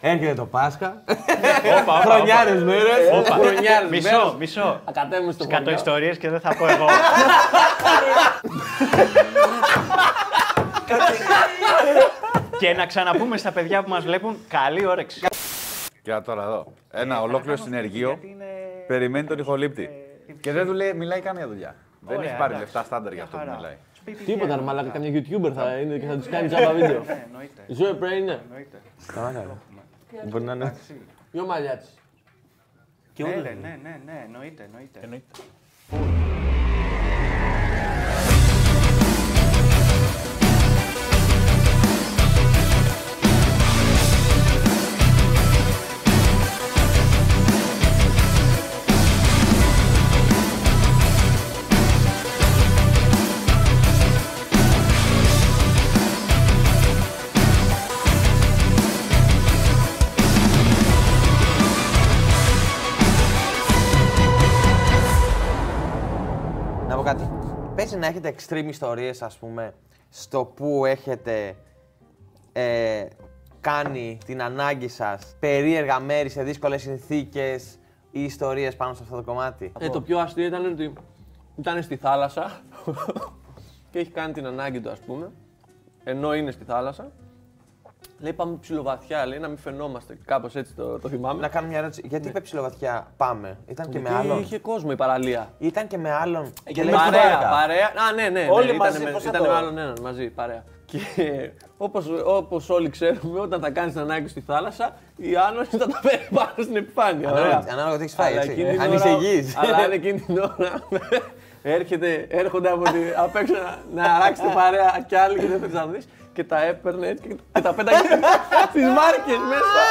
Έρχεται το Πάσχα. Όπα, όπα, Χρονιάρες μέρες. όπα. Χρονιάρες Μισό, μέρες. μισό. Ακατέμουν στο Σκατώ χωριό. ιστορίες και δεν θα πω εγώ. και να ξαναπούμε στα παιδιά που μας βλέπουν καλή όρεξη. Κοίτα τώρα εδώ. Ένα ολόκληρο συνεργείο Γιατί είναι- περιμένει τον ηχολήπτη. Και δεν δουλεύει, μιλάει καν για δουλειά. Δεν Ωραία, έχει πάρει εντάξει. λεφτά στάνταρ για αυτό που Μια χαρά. μιλάει. Σπίτι Τίποτα, ρε γέρος, μαλάκα, αυτά. καμιά YouTuber θα είναι και θα τους κάνει τζάμπα βίντεο. Ναι, εννοείται. Ζωή πρέπει είναι. εννοείται. Μπορεί να είναι. Δυο μαλλιά της. Ναι, ναι, ναι, ναι, ναι, εννοείται, εννοείται. Να Παίζει να έχετε extreme ιστορίες, ας πούμε, στο που έχετε ε, κάνει την ανάγκη σας περίεργα μέρη σε δύσκολες συνθήκες ή ιστορίες πάνω σε αυτό το κομμάτι; Ε, το πιο αστείο ήταν ότι ήταν στη θάλασσα και έχει κάνει την ανάγκη του, ας πούμε, ενώ είναι στη θάλασσα. Λέει πάμε ψιλοβαθιά, λέει να μην φαινόμαστε. Κάπως έτσι το, το θυμάμαι. Να κάνω μια ερώτηση. Γιατί είπε ψηλοβαθιά πάμε. Ήταν και με Γιατί άλλον. είχε κόσμο η παραλία. Ήταν και με άλλον. και λέει, λέει στην Παρέα, βάρκα. παρέα. Α, ναι, ναι. Όλοι ναι, μαζί, ήταν, πώς θα ήταν το- με άλλον έναν μαζί, παρέα. Και όπως, όπως όλοι ξέρουμε, όταν θα κάνεις την ανάγκη στη θάλασσα, η Άννος θα τα παίρνει πάνω στην επιφάνεια. Ανάλογα- ωραία. ανάλογα τι έχεις φάει, Αλλά έτσι. εκείνη την Αν ώρα- είσαι υγιής. Αλλά αν εκείνη την ώρα έρχεται, έρχονται από τη, απ' έξω να, να αράξετε παρέα κι άλλοι και δεν θες να δεις και τα έπαιρνε έτσι και, και τα πέταγε στις μάρκες μέσα.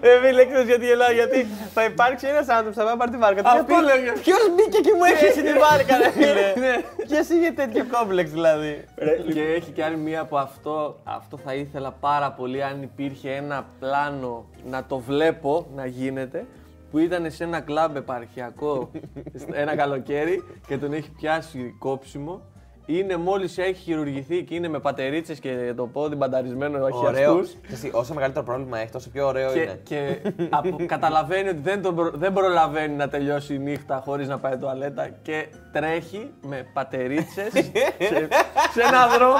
Ε, φίλε, ξέρεις γιατί γελάω, γιατί θα υπάρξει ένας άνθρωπος που θα πάει να πάρει τη βάρκα του. Αυτό και θα πει, λέγε. Ποιος μπήκε και μου έχισε τη βάρκα, ρε φίλε; Ναι. Ποιος είχε τέτοιο κόμπλεξ, δηλαδή. και έχει κι άλλη μία από αυτό. Αυτό θα ήθελα πάρα πολύ αν υπήρχε ένα πλάνο να το βλέπω να γίνεται. Που ήταν σε ένα κλαμπ επαρχιακό ένα καλοκαίρι και τον έχει πιάσει κόψιμο. Είναι μόλις έχει χειρουργηθεί και είναι με πατερίτσες και το πόδι μπανταρισμένο όχι Ωραίο. αστούς. Και εσύ, Όσο μεγαλύτερο πρόβλημα έχει, τόσο πιο ωραίο Και, είναι. και απο- καταλαβαίνει ότι δεν, τον προ- δεν προλαβαίνει να τελειώσει η νύχτα χωρίς να πάει τουαλέτα και τρέχει με πατερίτσες σε, σε ένα δρόμο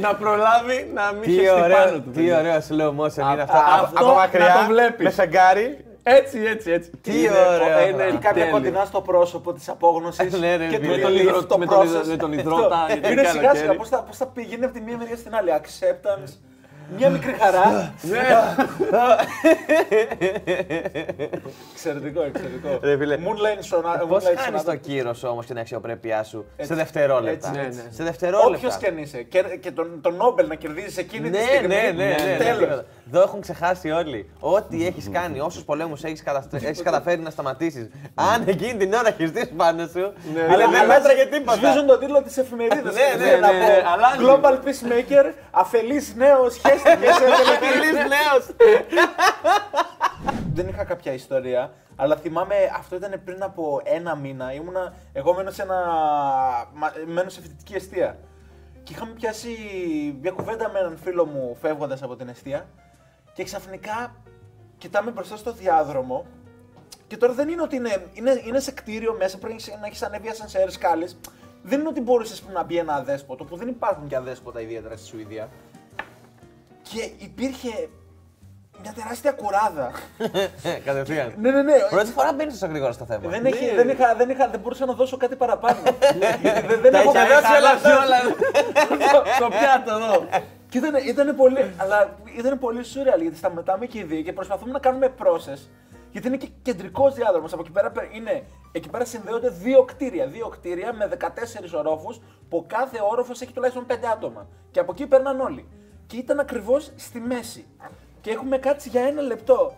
να προλάβει να μην Τι χεστεί πάνω ωραίο, του. τι παιδιά. ωραίο slow motion Α- είναι αυτό. α- Από- αυτό Από να μακριά, το βλέπεις. με φεγγάρι. Έτσι, έτσι, έτσι. Τι Είναι- ωραίο είναι πράγμα. Ή κάποια τέλειο. κοντινά στο πρόσωπο της απόγνωσης. Ναι, ρε, και με του τον λέει υδρο- το με τον υδρο- process. με τον υδρότα, Αυτό. γιατί Είναι είναι σιγά σιγά καλοκαίρι. πώς θα, πώς θα πηγαίνει από τη μία μεριά στην άλλη. Acceptance. Μια μικρή χαρά. Ναι. εξαιρετικό, εξαιρετικό. Ρε, φίλε. Moonlight Sonata. Πώς Moonlight χάνεις Sonata. το κύρος όμως και την αξιοπρέπειά σου σε Έτσι. δευτερόλεπτα; Έτσι, ναι, ναι. Σε Όποιος δευτερόλεπτα. και αν είσαι. Και, και τον, τον Νόμπελ να κερδίζεις εκείνη τη Ναι, στιγμή. ναι, ναι, ναι. Τέλος. Ναι. Εδώ έχουν ξεχάσει όλοι. Ό,τι έχεις κάνει, όσους πολέμους έχεις έχεις καταφέρει να σταματήσεις. Αν εκείνη την ώρα χειριστείς πάνω σου, αλλά δεν Αλλά μέτραγε τίποτα. Σβίζουν τον τίτλο της εφημερίδας. Ναι, ναι, ναι, ναι, αλλάζει. Global Peacemaker, αφελής νέος, χέστηκε σε Τελείως νέος. Δεν είχα κάποια ιστορία, αλλά θυμάμαι αυτό ήταν πριν από ένα μήνα. Ήμουνα, εγώ μένω σε, ένα, μα- μένω σε φοιτητική αιστεία. Και είχαμε πιάσει μια κουβέντα με έναν φίλο μου φεύγοντας από την αιστεία. Και ξαφνικά κοιτάμε μπροστά στο διάδρομο. Και τώρα δεν είναι ότι είναι, είναι, είναι σε κτίριο μέσα, πρέπει να έχεις ανέβει ασανσέρ σκάλε. Δεν είναι ότι μπορούσε να μπει ένα αδέσποτο, που δεν υπάρχουν και αδέσποτα ιδιαίτερα στη Σουηδία. Και υπήρχε μια τεράστια κουράδα. Κατευθείαν. ναι, ναι, ναι. Πρώτη φορά μπαίνει τόσο γρήγορα στο θέμα. Δεν, έχει, δεν, είχα, δεν, είχα, δεν μπορούσα να δώσω κάτι παραπάνω. δεν, δεν, δεν Τα έχω είχε δώσει δώσει όλα όλα αυτά. Στο πιάτο εδώ. Και ήταν, ήταν πολύ, αλλά ήταν πολύ surreal γιατί σταματάμε και οι δύο και προσπαθούμε να κάνουμε process. Γιατί είναι και κεντρικός διάδρομος. Από εκεί πέρα πε- είναι, εκεί πέρα συνδέονται δύο κτίρια. Δύο κτίρια με 14 ορόφους που ο κάθε όροφος έχει τουλάχιστον 5 άτομα. Και από εκεί περνάνε όλοι. Και ήταν ακριβώς στη μέση. Και έχουμε κάτσει για ένα λεπτό.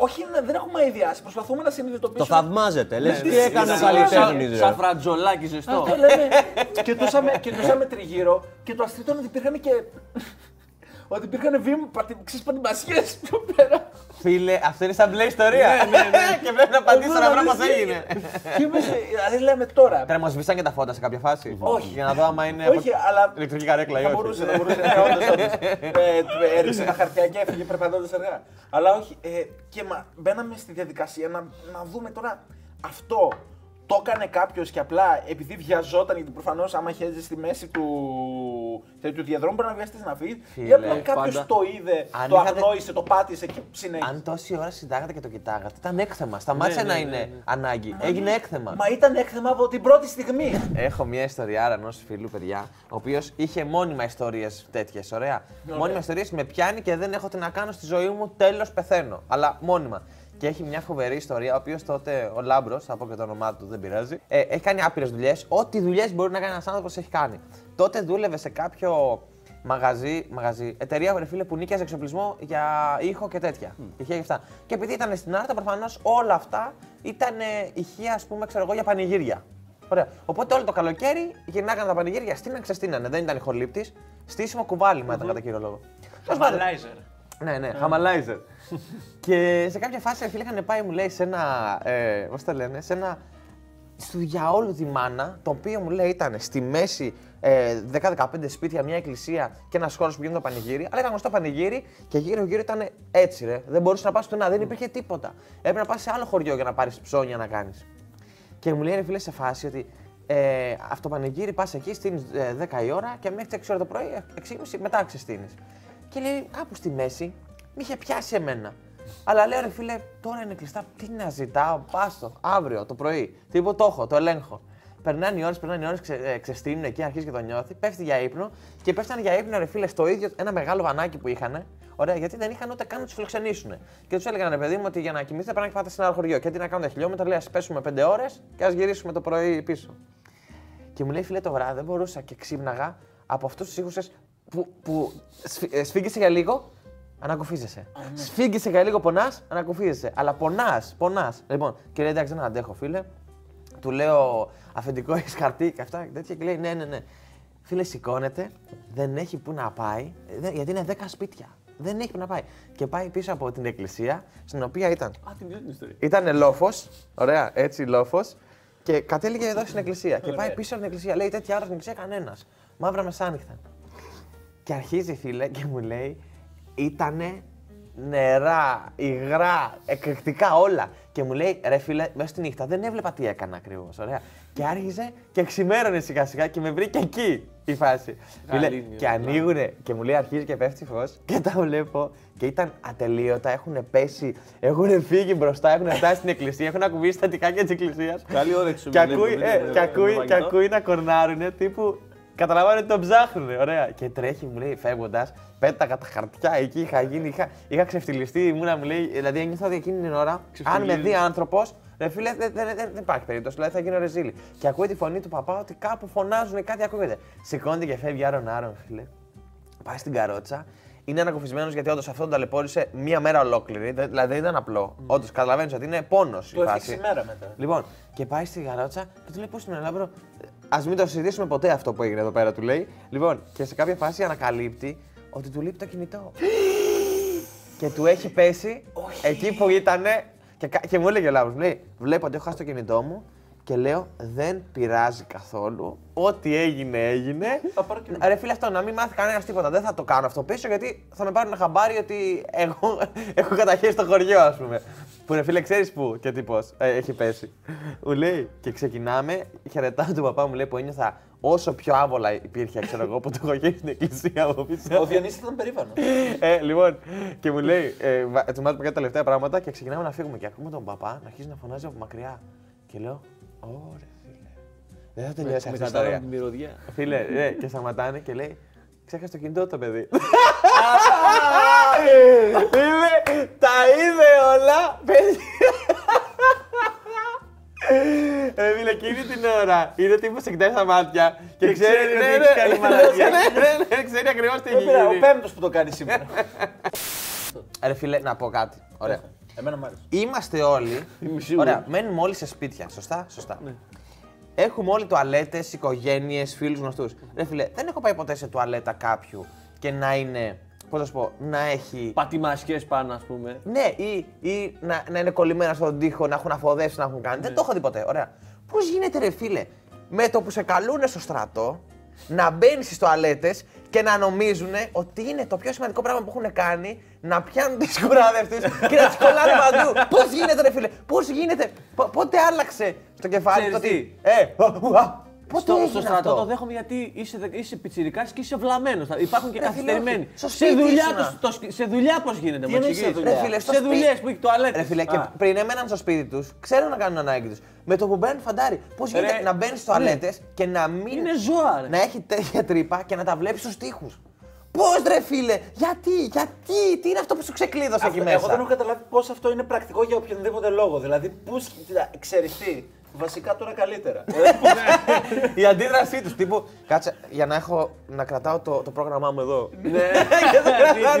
Όχι, να- δεν έχουμε αειδιάσει. Προσπαθούμε να Το συνειδητοποιήσουμε. θαυμάζετε. Λες τι ναι, έκανε ο ναι. καλλιτέχνη. Σαν φρατζολάκι ζεστό. Αυτό λέμε. κοιτούσαμε, κοιτούσαμε τριγύρω και το αστείο ήταν ότι υπήρχαν και ότι υπήρχαν βήμα πατημασιέ πιο πέρα. Φίλε, αυτό είναι σαν μπλε ιστορία. και πρέπει να πατήσω να βρω πώς έγινε. Και είμαι σε- Δηλαδή λέμε τώρα. Πρέπει να μας σβήσαν και τα φώτα σε κάποια φάση. Όχι. Για να δω άμα είναι. Όχι, αλλά Ηλεκτρική καρέκλα ή Θα όχι. μπορούσε, θα μπορούσε. Ναι, όντως, όντως. Ε, Έριξε τα χαρτιά και έφυγε περπατώντα αργά. Αλλά όχι. ε, Και μα, μπαίναμε στη διαδικασία να, να δούμε τώρα αυτό. Το έκανε κάποιος και απλά επειδή βιαζόταν, γιατί προφανώς άμα χέζε στη μέση του, του διαδρόμου πρέπει να βιαστεί να φύγει. Ή Φίλε, απλά κάποιος πάντα. το είδε, Αν το είχατε- αγνόησε, το πάτησε και συνέχισε. Αν τόση ώρα συντάγατε και το κοιτάγατε, ήταν έκθεμα. Σταμάτησε Ναι, να ναι, είναι ναι, ναι. ανάγκη. Έγινε έκθεμα. Μα ήταν έκθεμα από την πρώτη στιγμή. Έχω μια ιστοριάρα ενός φίλου, παιδιά, ο οποίος είχε μόνιμα ιστορίες τέτοιες. Ωραία. Μόνιμα ιστορίες με πιάνει και δεν έχω τι να κάνω στη ζωή μου, τέλος πεθαίνω. Αλλά μόνιμα. Και έχει μια φοβερή ιστορία, ο οποίος τότε ο Λάμπρος, θα πω και το όνομά του, δεν πειράζει, ε, έχει κάνει άπειρες δουλειές. Ό,τι δουλειές μπορεί να κάνει ένας άνθρωπος έχει κάνει. Τότε δούλευε σε κάποιο μαγαζί, μαγαζί εταιρεία ρε φίλε, που νίκιαζε εξοπλισμό για ήχο και τέτοια. Ηχεία και αυτά. Και επειδή ήταν στην Άρτα, προφανώς όλα αυτά ήταν ε, ηχεία, ας πούμε, ξέρω εγώ, για πανηγύρια. Ωραία. Οπότε όλο το καλοκαίρι γυρνάγανε τα πανηγύρια, στείναν, ξεστείνανε. Δεν ήταν ηχολήπτης. Στήσιμο κουβάλι μα ήταν κατά κύριο λόγο. Τέλος πάντων. Χαμαλάιζερ. Ναι, ναι, χαμαλάιζερ. και σε κάποια φάση, ρε φίλε, είχαν πάει, μου λέει, σε ένα. Ε, πώς το λένε, σε ένα. Στο διαόλου τη μάνα, το οποίο μου λέει ήταν στη μέση ε, 10-15 σπίτια, μια εκκλησία και ένας χώρος που γίνεται το πανηγύρι. Αλλά ήταν γνωστό πανηγύρι και γύρω-γύρω ήταν έτσι, ρε. Δεν μπορούσες να πας πουθενά, δεν υπήρχε τίποτα. Έπρεπε να πας σε άλλο χωριό για να πάρεις ψώνια να κάνεις. Και μου λέει ρε φίλε σε φάση ότι ε, αυτό το πανηγύρι πας εκεί, στείνει 10 η ώρα και μέχρι τις 6 ώρα το πρωί, 6.30 μετά ξεστείνει. Και λέει κάπου στη μέση, με είχε πιάσει εμένα. Αλλά λέω ρε φίλε, τώρα είναι κλειστά, τι να ζητάω, πάστο, αύριο το πρωί. Τίποτα το έχω, το ελέγχω. Περνάνε οι ώρες, περνάνε οι ώρες, ξε, ε, ξεστείνουν εκεί, αρχίζει και το νιώθει, πέφτει για ύπνο και πέφτανε για ύπνο ρε φίλε στο ίδιο ένα μεγάλο βανάκι που είχαν. Ωραία, γιατί δεν είχαν ούτε καν να τους φιλοξενήσουν. Και τους έλεγαν ρε παιδί μου ότι για να κοιμηθείτε πρέπει να πάτε σε ένα άλλο χωριό. Και τι να κάνουν τα χιλιόμετρα, λέει ας πέσουμε 5 ώρες και ας γυρίσουμε το πρωί πίσω. Και μου λέει φίλε το βράδυ δεν μπορούσα και ξύπναγα από αυτούς τους ήχους που, που σφι- ε, σφίγγεσαι για λίγο, ανακουφίζεσαι. Σφίγγεσαι για λίγο, πονάς, ανακουφίζεσαι. Αλλά πονάς, πονάς. Λοιπόν, και λέει εντάξει δεν αντέχω φίλε. Του λέω αφεντικό έχεις χαρτί και αυτά και τέτοια. Και λέει ναι, ναι, ναι. Φίλε, σηκώνεται, δεν έχει που να πάει, ε, δεν- γιατί είναι 10 σπίτια. Δεν έχει που να πάει. Και πάει πίσω από την εκκλησία, στην οποία ήταν Α, την ίδια την ιστορία. ήταν λόφος, ωραία, έτσι λόφος, και κατέληγε εδώ στην εκκλησία. και πάει πίσω από την εκκλησία. Λέει τέτοια ώρα στην εκκλησία κανένας. Μαύρα μεσάνυχτα. Και αρχίζει φίλε και μου λέει, ήτανε νερά, υγρά, εκρηκτικά όλα. Και μου λέει, ρε φίλε, μέσα στη νύχτα δεν έβλεπα τι έκανα ακριβώς. Ωραία. Και άρχιζε και ξημέρωνε σιγά σιγά και με βρήκε εκεί η φάση. Φίλε, Γαλήνιο, και ανοίγουνε και μου λέει αρχίζει και πέφτει φως και τα βλέπω και ήταν ατελείωτα. Έχουν πέσει, έχουν φύγει μπροστά, έχουν φτάσει στην εκκλησία, έχουν ακουμπήσει τα τικάκια της εκκλησίας. Καλή όρεξη Και μου βλέπω, ακούει, δεν ε, είναι- και δεν ακούει, είναι και φαγητό. ακούει να κορνάρουνε τύπου. Καταλαβαίνετε ότι τον ψάχνουνε, ωραία. Και τρέχει, μου λέει, φεύγοντας, πέταγα τα χαρτιά εκεί. Είχα γίνει, είχα, είχα ξεφτυλιστεί. Ήμουνα, μου λέει, δηλαδή ένιωθα ότι εκείνη την ώρα, αν με δει άνθρωπος, ρε φίλε, δεν, δεν, δεν, δεν υπάρχει περίπτωση. Δηλαδή θα γίνω ρεζίλη. Και ακούει τη φωνή του παπά ότι κάπου φωνάζουν, κάτι ακούγεται. Σηκώνεται και φεύγει άρον άρον, φίλε. Πάει στην καρότσα. Είναι ανακουφισμένος γιατί όντως αυτό τον ταλαιπώρησε μία μέρα ολόκληρη. δε- Δηλαδή δεν ήταν απλό. Όντως καταλαβαίνεις ότι είναι πόνος η Το έφτιαξε φάση. η μέρα μετά. Λοιπόν, και πάει στη καρότσα και του λέει πώς είναι, Λάμπρο. Α μην το συζητήσουμε ποτέ αυτό που έγινε εδώ πέρα, του λέει. Λοιπόν, και σε κάποια φάση ανακαλύπτει ότι του λείπει το κινητό. και του έχει πέσει εκεί που ήταν. Και, κα- και μου έλεγε ο Λάμπρο, μου λέει: Βλέπω ότι έχω χάσει το κινητό μου και λέω: Δεν πειράζει καθόλου. Ό,τι έγινε, έγινε. Θα πάρω και- Ρε φίλε, αυτό να μην μάθει κανένας τίποτα. Δεν θα το κάνω αυτό πίσω γιατί θα με πάρουν χαμπάρι ότι εγώ έχω καταχέσει το χωριό, ας πούμε. Που ρε φίλε, ξέρεις πού και τι πώ έχει πέσει. Μου λέει και ξεκινάμε. Χαιρετάω τον παπά μου λέει που ένιωθα όσο πιο άβολα υπήρχε, ξέρω εγώ, που το έχω γίνει στην εκκλησία από πίσω. Ο Διονύσης ήταν περήφανος. ε, λοιπόν, και μου λέει, ε, βα- ετοιμάζουμε κάτι τελευταία πράγματα και ξεκινάμε να φύγουμε. Και ακούμε τον παπά να αρχίζει να φωνάζει από μακριά. Και λέω, Ωρε φίλε. Δεν θα τελειώσει αυτή η Μετά από ιστορία. τη μυρωδιά. Φίλε, ναι, και σταματάνε και λέει, ξέχασε το κινητό του το παιδί. Φίλε, τα είδε όλα, παιδί. Ρε φίλε, εκείνη την ώρα είδε τύπου σε κοιτάει στα μάτια και ξέρει ξέρει ότι ναι, έχει ναι, κάνει ναι, μαλακία. ναι, ναι, ναι, ξέρει ακριβώς τι έχει Δεν πειράζει, Ο γίνει. πέμπτος που το κάνει σήμερα. Ρε φίλε, να πω κάτι. Ωραία. Εμένα μου άρεσε. Είμαστε όλοι. Είμαι σίγουρη. Ωραία, μένουμε όλοι σε σπίτια. Σωστά, σωστά. Έχουμε όλοι τουαλέτες, οικογένειες, φίλους γνωστούς. Ρε φίλε, δεν έχω πάει ποτέ σε τουαλέτα κάποιου και να είναι Πώς να σου πω, να έχει. Πατημασιές πάνω, ας πούμε. Ναι, ή, ή να, να είναι κολλημένα στον τοίχο, να έχουν αφοδεύσει, να έχουν κάνει. Δεν το έχω δει ποτέ. Ωραία. Πώς γίνεται, ρε φίλε, με το που σε καλούνε στο στρατό, να μπαίνεις στις τοαλέτε και να νομίζουν ότι είναι το πιο σημαντικό πράγμα που έχουν κάνει να πιάνουν τις κουράδε του και να τις κολλάνε παντού. Πώς γίνεται, ρε φίλε, πώς γίνεται, πο- πότε άλλαξε στο κεφάλι Ξέρεις το τι; ότι. Ε, ου, α, πότε Στο, έγινε στο στρατό αυτό; το δέχομαι γιατί είσαι, δε- είσαι πιτσιρικάς και είσαι βλαμμένος. Υπάρχουν και Ρε φίλε, καθυστερημένοι. όχι. Στο Σε σπίτι δουλειά, ήσουνα. το, το, σε δουλειά πώς γίνεται, Τι μου εννοείς εξηγείς; σε δουλειά; Ρε φίλε, στο Σε σπίτι- δουλειές που έχει τουαλέτε. Ρε φίλε, και πριν εμέναν στο σπίτι τους, ξέρουν να κάνουν ανάγκη τους. Με το που μπαίνουν φαντάρι, πώς γίνεται Ρε, να μπαίνεις στις τουαλέτες και να μην. Είναι ζώα, ρε. Να έχει τέτοια τρύπα και να τα βλέπεις στους τοίχους; Πώς ρε φίλε, γιατί, γιατί, τι είναι αυτό που σου ξεκλείδωσε εκεί Αυτό- Εγώ δεν έχω μέσα. καταλάβει πώς αυτό είναι πρακτικό για οποιονδήποτε λόγο. Δηλαδή, πού ξέρεις τι. Βασικά τώρα καλύτερα. Η αντίδρασή τους τύπου. Κάτσε, για να έχω να κρατάω το, το πρόγραμμά μου εδώ. Ναι,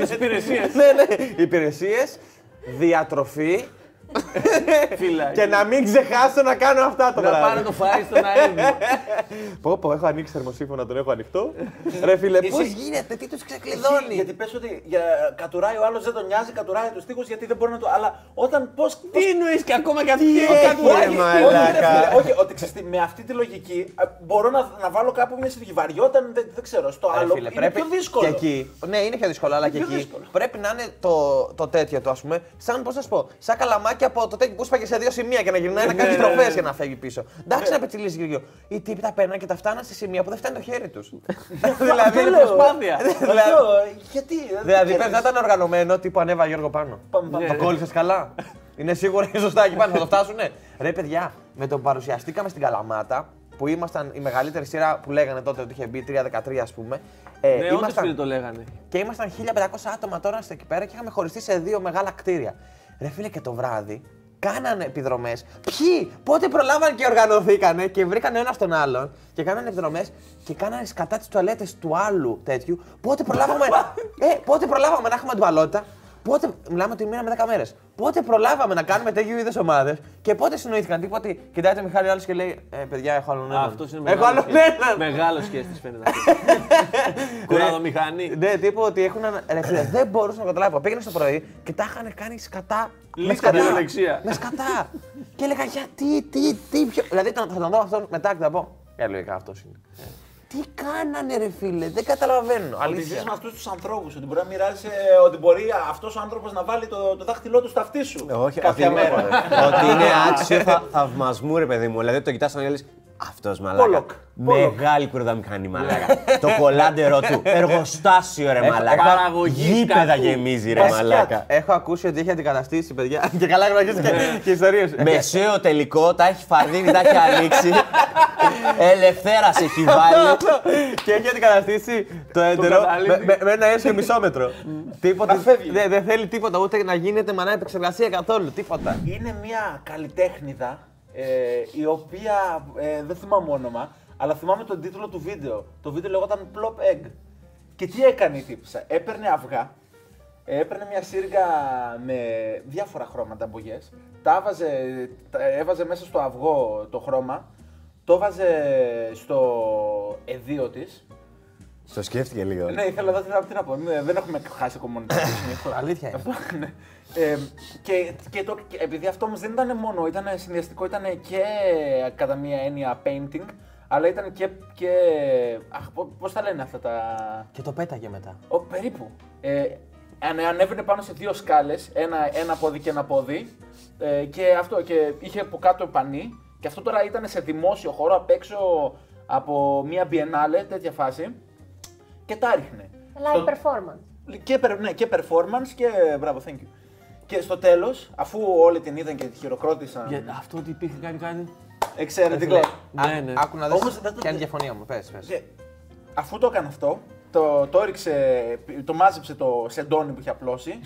τις υπηρεσίες. ναι, ναι. Υπηρεσίες, διατροφή Φύλλα. Και να μην ξεχάσω να κάνω αυτά το Να πάρω βράδυ. το φάι στον αέρα. Πω, πω, έχω ανοίξει θερμοσύφωνα, τον έχω ανοιχτό. Ρε φίλε, πώ Εσύ- γίνεται, τι τους Εσύ, ξεκλειδώνει; γιατί πες ότι για, κατουράει ο άλλος δεν τον νοιάζει, κατουράει τους τοίχου γιατί δεν μπορεί να το. Αλλά όταν πώ. Τι εννοείς και ακόμα και αυτή έχει, η ρε, Όχι, μαλάκα. ρε φίλε, όχι, ότι ξέρεις τι, με αυτή τη λογική ε, μπορώ να, να βάλω κάπου μια συντριβαριόταν, δεν, δεν ξέρω. Στο Ρε άλλο φίλε, είναι πιο δύσκολο. Και εκεί, ναι, είναι πιο δύσκολο, αλλά και πιο εκεί δύσκολο. πρέπει να είναι το, το τέτοιο του, ας πούμε, σαν πώς να σου πω, σαν καλαμάκι από το τέτοιο που σπάγε σε δύο σημεία και να γυρνάει να κάνει ναι, στροφέ ναι. για να φεύγει πίσω. Εντάξει να πετσιλίζει γύρω. Οι τύποι τα παίρναν και τα φτάναν σε σημεία που δεν φτάνει το χέρι τους. δηλαδή, είναι προσπάθεια. δηλαδή, Αυτό, γιατί. δηλαδή πρέπει να ήταν οργανωμένο τύπου ανέβα Γιώργο πάνω. Πάμε, πάμε. Το κόλλησες καλά. Είναι σίγουρα σωστά εκεί πάνω, θα το φτάσουνε. Ρε παιδιά, με το που παρουσιαστήκαμε στην Καλαμάτα, που ήμασταν η μεγαλύτερη σειρά που λέγανε τότε ότι είχε μπει 3-13 ας πούμε. Ε, Ναι, όντως φίλε το λέγανε. και ήμασταν 1500 άτομα τώρα στο εκεί πέρα και είχαμε χωριστεί σε δύο μεγάλα κτίρια. Ρε φίλε και το βράδυ κάνανε επιδρομές. Ποιοι, πότε προλάβαν και οργανωθήκανε και βρήκαν ο ένα τον άλλον και κάνανε επιδρομές και κάνανε σκατά τις τουαλέτες του άλλου τέτοιου. Πότε προλάβαμε, ε, πότε προλάβαμε να έχουμε αντιβαλότητα; Πότε, μιλάμε ότι μείναμε 10 μέρες. Πότε προλάβαμε να κάνουμε τέτοιου είδους ομάδες και πότε συνοήθηκαν. Τύπου ότι κοιτάει το Μιχάλη άλλος και λέει Ε, παιδιά, έχω άλλον έναν. Αυτός είναι Έχω μεγάλος άλλον έναν. Μεγάλος σχέστη φαίνεται αυτό. Κουραδομηχανή. Ναι, τύπου ότι έχουν. ένα- Ρε φίλε, δεν μπορούσα να καταλάβω. Πήγαινε το πρωί και τα είχαν κάνει σκατά. Με Λύκα σκατά. δεξιά. Με σκατά. και έλεγα γιατί, τι, τι, ποιο. Δηλαδή θα τον δω αυτό μετά και θα πω. Ε, λογικά αυτός είναι. Τι κάνανε, ρε φίλε, δεν καταλαβαίνω. Ότι Αλήθεια. ζεις με αυτούς τους ανθρώπους, ότι μπορεί να μοιράζεσαι, ότι μπορεί αυτός ο άνθρωπος να βάλει το, το δάχτυλό του στο αυτί σου. Όχι, ότι κάποια είναι, μέρα. ότι είναι άξιο θα, θαυμασμού, ρε παιδί μου. Δηλαδή το κοιτάς τον λες, αυτός μαλάκα. Πόλοκ. Μεγάλη κουρδαμηχανή μαλάκα. το κολάντερό του. Εργοστάσιο, ρε μαλάκα. παραγωγής Γήπεδα κακού. γεμίζει, ρε Βασικά, μαλάκα. Έχω ακούσει ότι έχει αντικαταστήσει, παιδιά. και καλά γνωρίζεις και, και ιστορίες. Μεσαίο τελικό, τα έχει φαρδίνει, τα έχει ανοίξει. Ελευθέρας έχει βάλει. και έχει αντικαταστήσει το έντερο καταλήτη. με, με, με ένα έσιο μισόμετρο. τίποτα. Να φεύγει. Δεν δεν θέλει τίποτα, ούτε να γίνεται μανά επεξεργασία καθόλου. Τίποτα. Είναι μια καλλιτέχνηδα ε, η οποία ε, δεν θυμάμαι όνομα, αλλά θυμάμαι τον τίτλο του βίντεο. Το βίντεο λεγόταν Plop Egg. Και τι έκανε η τύπησα; Έπαιρνε αυγά, ε, έπαιρνε μια σύριγγα με διάφορα χρώματα μπογιές, τα έβαζε, τα έβαζε μέσα στο αυγό το χρώμα, το έβαζε στο εδίο της. Το σκέφτηκε λίγο. Ναι, ήθελα να δω τι να- τι να πω. Ναι, δεν έχουμε χάσει κομμουνιτάρι. Αλήθεια είναι. Αυτό, ναι. Ε, και, και, το, και επειδή αυτό όμως δεν ήταν μόνο, ήταν συνδυαστικό, ήταν και κατά μία έννοια painting, αλλά ήταν και. και αχ, πώς τα λένε αυτά τα. Και το πέταγε μετά. Ο, περίπου. Ε, ανε- ανέβαινε πάνω σε δύο σκάλες, ένα, ένα πόδι και ένα πόδι. Ε, και αυτό, και είχε από κάτω πανί. Και αυτό τώρα ήταν σε δημόσιο χώρο απ' έξω από μία biennale, τέτοια φάση. Και τα ρίχνε. Live Στο- performance. και, περ- ναι, και performance και μπράβο, thank you. Και στο τέλος, αφού όλοι την είδαν και τη χειροκρότησαν. Για αυτό ότι υπήρχε κάνει κάτι. Εξαιρετικό. Ναι, ναι. Άκου να δεις Όμως δεν το- ποια είναι η διαφωνία μου. Πες, πες. Και αφού το έκανε αυτό, το, το έριξε, το μάζεψε το σεντόνι που είχε απλώσει,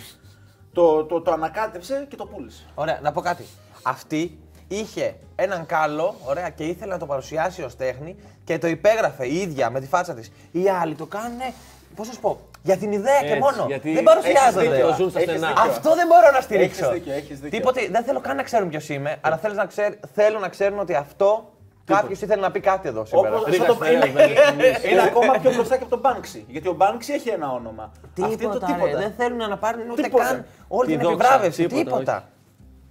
το, το, το ανακάτεψε και το πούλησε. Ωραία, να πω κάτι. Αυτή είχε έναν κάλο, ωραία, και ήθελε να το παρουσιάσει ως τέχνη και το υπέγραφε η ίδια με τη φάτσα της. Οι άλλοι το κάνουν, πώς να σου πω, για την ιδέα και Έτσι, μόνο. γιατί δεν παρουσιάζονται. έχεις δίκιο, ζουν στα έχεις στενά. δίκιο. Αυτό δεν μπορώ να στηρίξω. Έχεις δίκιο, έχεις δίκιο. Τίποτε, δεν θέλω καν να ξέρουν ποιος είμαι, αλλά θέλω να, ξέρ, θέλω να ξέρουν ότι αυτό Κάποιος ήθελε να πει κάτι εδώ σήμερα. Όπως Ρίχα αυτό το- σφαίρας, είναι, δεν είναι είναι ακόμα πιο μπροστά και από τον Banksy. Γιατί ο Banksy έχει ένα όνομα. Αυτή είναι το Τίποτα, ρε, τίποτα. δεν θέλουν να πάρουν ούτε Τίποτα. καν όλη Τη την δόξα, επιβράβευση. τίποτα, Τίποτα.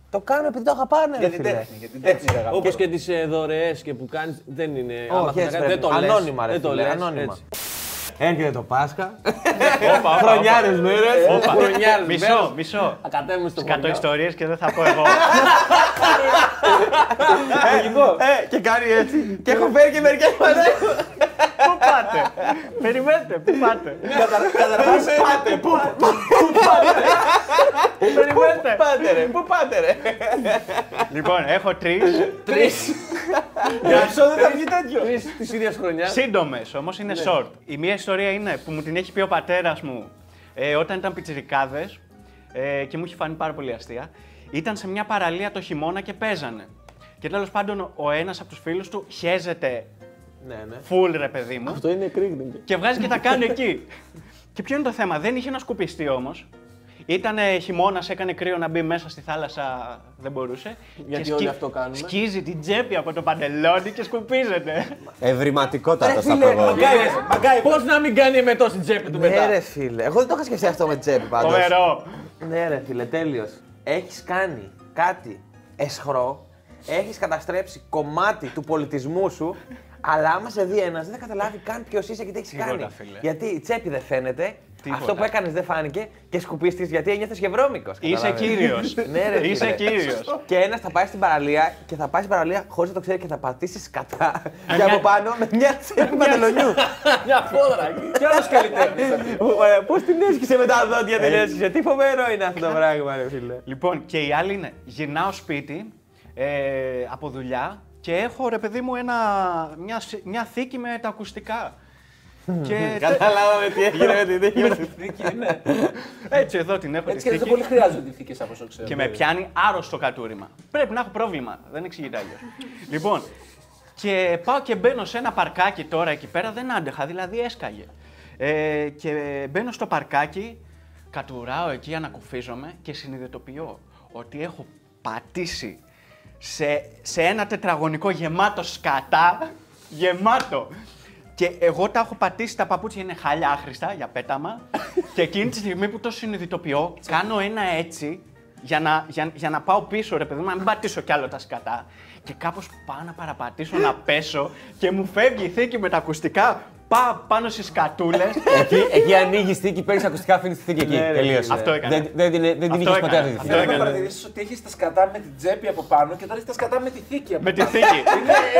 Το κάνουν επειδή το αγαπάνε. Για ρε την φίλε. τέχνη. Για την τέχνη, ρε αγαπητέ. Όπως και τις ε, δωρεές και που κάνεις δεν είναι. άμα Όχι, θες έτσι να κάνεις, πρέπει. δεν το λες. Ανώνυμα, ρε Δεν το φίλε, λες, ανώνυμα. έτσι. Έρχεται το Πάσχα. Όπα, όπα, Χρονιάρες μέρες. Όπα. Χρονιάρες Μισό, μέρες. μισό. Ακατέμουν στο Σκατώ χωριό. ιστορίες και δεν θα πω εγώ. Ε, και κάνει έτσι. Και έχω φέρει και μερικές μαζί. Πού πάτε; Περιμένετε, πού πάτε; Καταρχάς, Πάτε, πού Περιμένετε. πάτε ρε, πού πάτε ρε. Λοιπόν, έχω τρεις για επεισόδιο θα βγει τέτοιο. Τρεις της ίδιας χρονιάς. σύντομες, όμως είναι short. Η μία ιστορία είναι που μου την έχει πει ο πατέρας μου ε, όταν ήταν πιτσιρικάδες ε, και μου έχει φανεί πάρα πολύ αστεία. Ήταν σε μια παραλία το χειμώνα και παίζανε. Και τέλος πάντων ο ένας από τους φίλους του χέζεται Ναι, ναι. full ρε παιδί μου Αυτό είναι κρίκνινγκ. και βγάζει και τα κάνει εκεί. και ποιο είναι το θέμα, δεν είχε να σκουπιστεί όμως. Ήταν χειμώνας, έκανε κρύο να μπει μέσα στη θάλασσα, δεν μπορούσε. Γιατί Και όλοι αυτό κάνουμε. Σκίζει την τσέπη από το παντελόνι και σκουπίζεται. Ευρηματικότατο θα πω Φίλε, εγώ. μαγκάει, μαγκάει. Πώς να μην κάνει με τόση τσέπη του Ναι μετά; ρε φίλε, εγώ δεν το είχα σκεφτεί αυτό με τσέπη πάντως. Φοβερό. Ναι ρε φίλε, τέλειος. Έχεις κάνει κάτι εσχρό, έχεις καταστρέψει κομμάτι του πολιτισμού σου, αλλά άμα σε δει ένας δεν θα καταλάβει καν ποιος είσαι και τι έχεις Τίποτα, κάνει. φίλε. Γιατί η τσέπη δεν φαίνεται, Τίποτα. Αυτό που έκανες δεν φάνηκε και σκουπίστης γιατί ένιωθες και βρώμικος. Είσαι καταλάβες. κύριος. Ναι, ρε, Είσαι φίλε. κύριος. Και ένας θα πάει στην παραλία και θα πάει στην παραλία χωρίς να το ξέρει και θα πατήσει κατά για μια- από πάνω με μια τσέπη παντελονιού. Μια φόδρα εκεί. Κι άλλος καλλιτέχνης. Πώς την έσκησε με τα δόντια την έσκησε, τι φοβερό είναι αυτό το πράγμα, ρε φίλε. Λοιπόν, και η άλλη είναι, γυρνάω σπίτι ε, από δουλειά και έχω ρε παιδί μου ένα, μια, σ- μια θήκη με τα ακουστικά. Και Καταλάβαμε τι έγινε με την τύχη. Θήκη, ναι. έτσι εδώ την έχω Έτσι τη και δεν θήκη πολύ χρειάζονται οι θήκες από όσο ξέρω. και με πιάνει άρρωστο κατούριμα. Πρέπει να έχω πρόβλημα, δεν εξηγείται αλλιώς. λοιπόν, και πάω και μπαίνω σε ένα παρκάκι τώρα εκεί πέρα, δεν άντεχα, δηλαδή έσκαγε. Ε, και μπαίνω στο παρκάκι, κατουράω εκεί, ανακουφίζομαι και συνειδητοποιώ ότι έχω πατήσει σε, σε ένα τετραγωνικό γεμάτο σκατά, γεμάτο. Και εγώ τα έχω πατήσει, τα παπούτσια είναι χάλια άχρηστα για πέταμα. και εκείνη τη στιγμή που το συνειδητοποιώ, κάνω ένα έτσι για να, για, για να πάω πίσω, ρε παιδί μου, να μην πατήσω κι άλλο τα σκατά. Και κάπως πάω να παραπατήσω, να πέσω και μου φεύγει η θήκη με τα ακουστικά πάω πάνω στις σκατούλες. Εκεί, εκεί ανοίγεις θήκη, παίρνεις ακουστικά, αφήνεις τη θήκη εκεί. Ναι, ρε, Τελείωσε. Αυτό έκανα. Δεν, δεν, την- δεν την Αυτό είχες ποτέ έκανα. αυτή τη Αυτό θήκη. Θέλω να έκανε. παρατηρήσεις ότι έχεις τα σκατά με την τσέπη από πάνω και τώρα έχεις τα σκατά με τη θήκη από με τη πάνω. θήκη.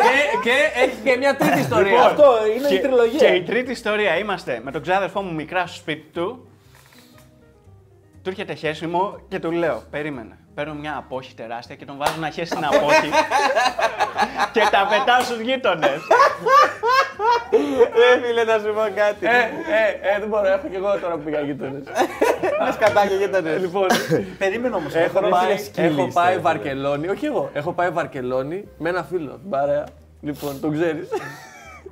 και, και έχει και μια τρίτη ιστορία. Λοιπόν, Αυτό είναι και, η τριλογία. Και η τρίτη ιστορία είμαστε με τον ξάδερφό μου μικρά στο σπίτι του. Του έρχεται χέσιμο και του λέω: Περίμενε. Παίρνω μια απόχη τεράστια και τον βάζω να χέσει την απόχη και τα πετάω στους γείτονες. Ρε φίλε, να σου πω κάτι. Ε, ε, ε, δεν μπορώ, έχω και εγώ τώρα που πήγα γείτονες. Ένα σκατάκι γείτονες. λοιπόν, Περίμενε όμως. έχω έχω πάει, σκύλι έχω είστε, πάει ρε, Βαρκελόνη, όχι εγώ, έχω πάει Βαρκελόνη με ένα φίλο, την παρέα. Λοιπόν, τον ξέρεις.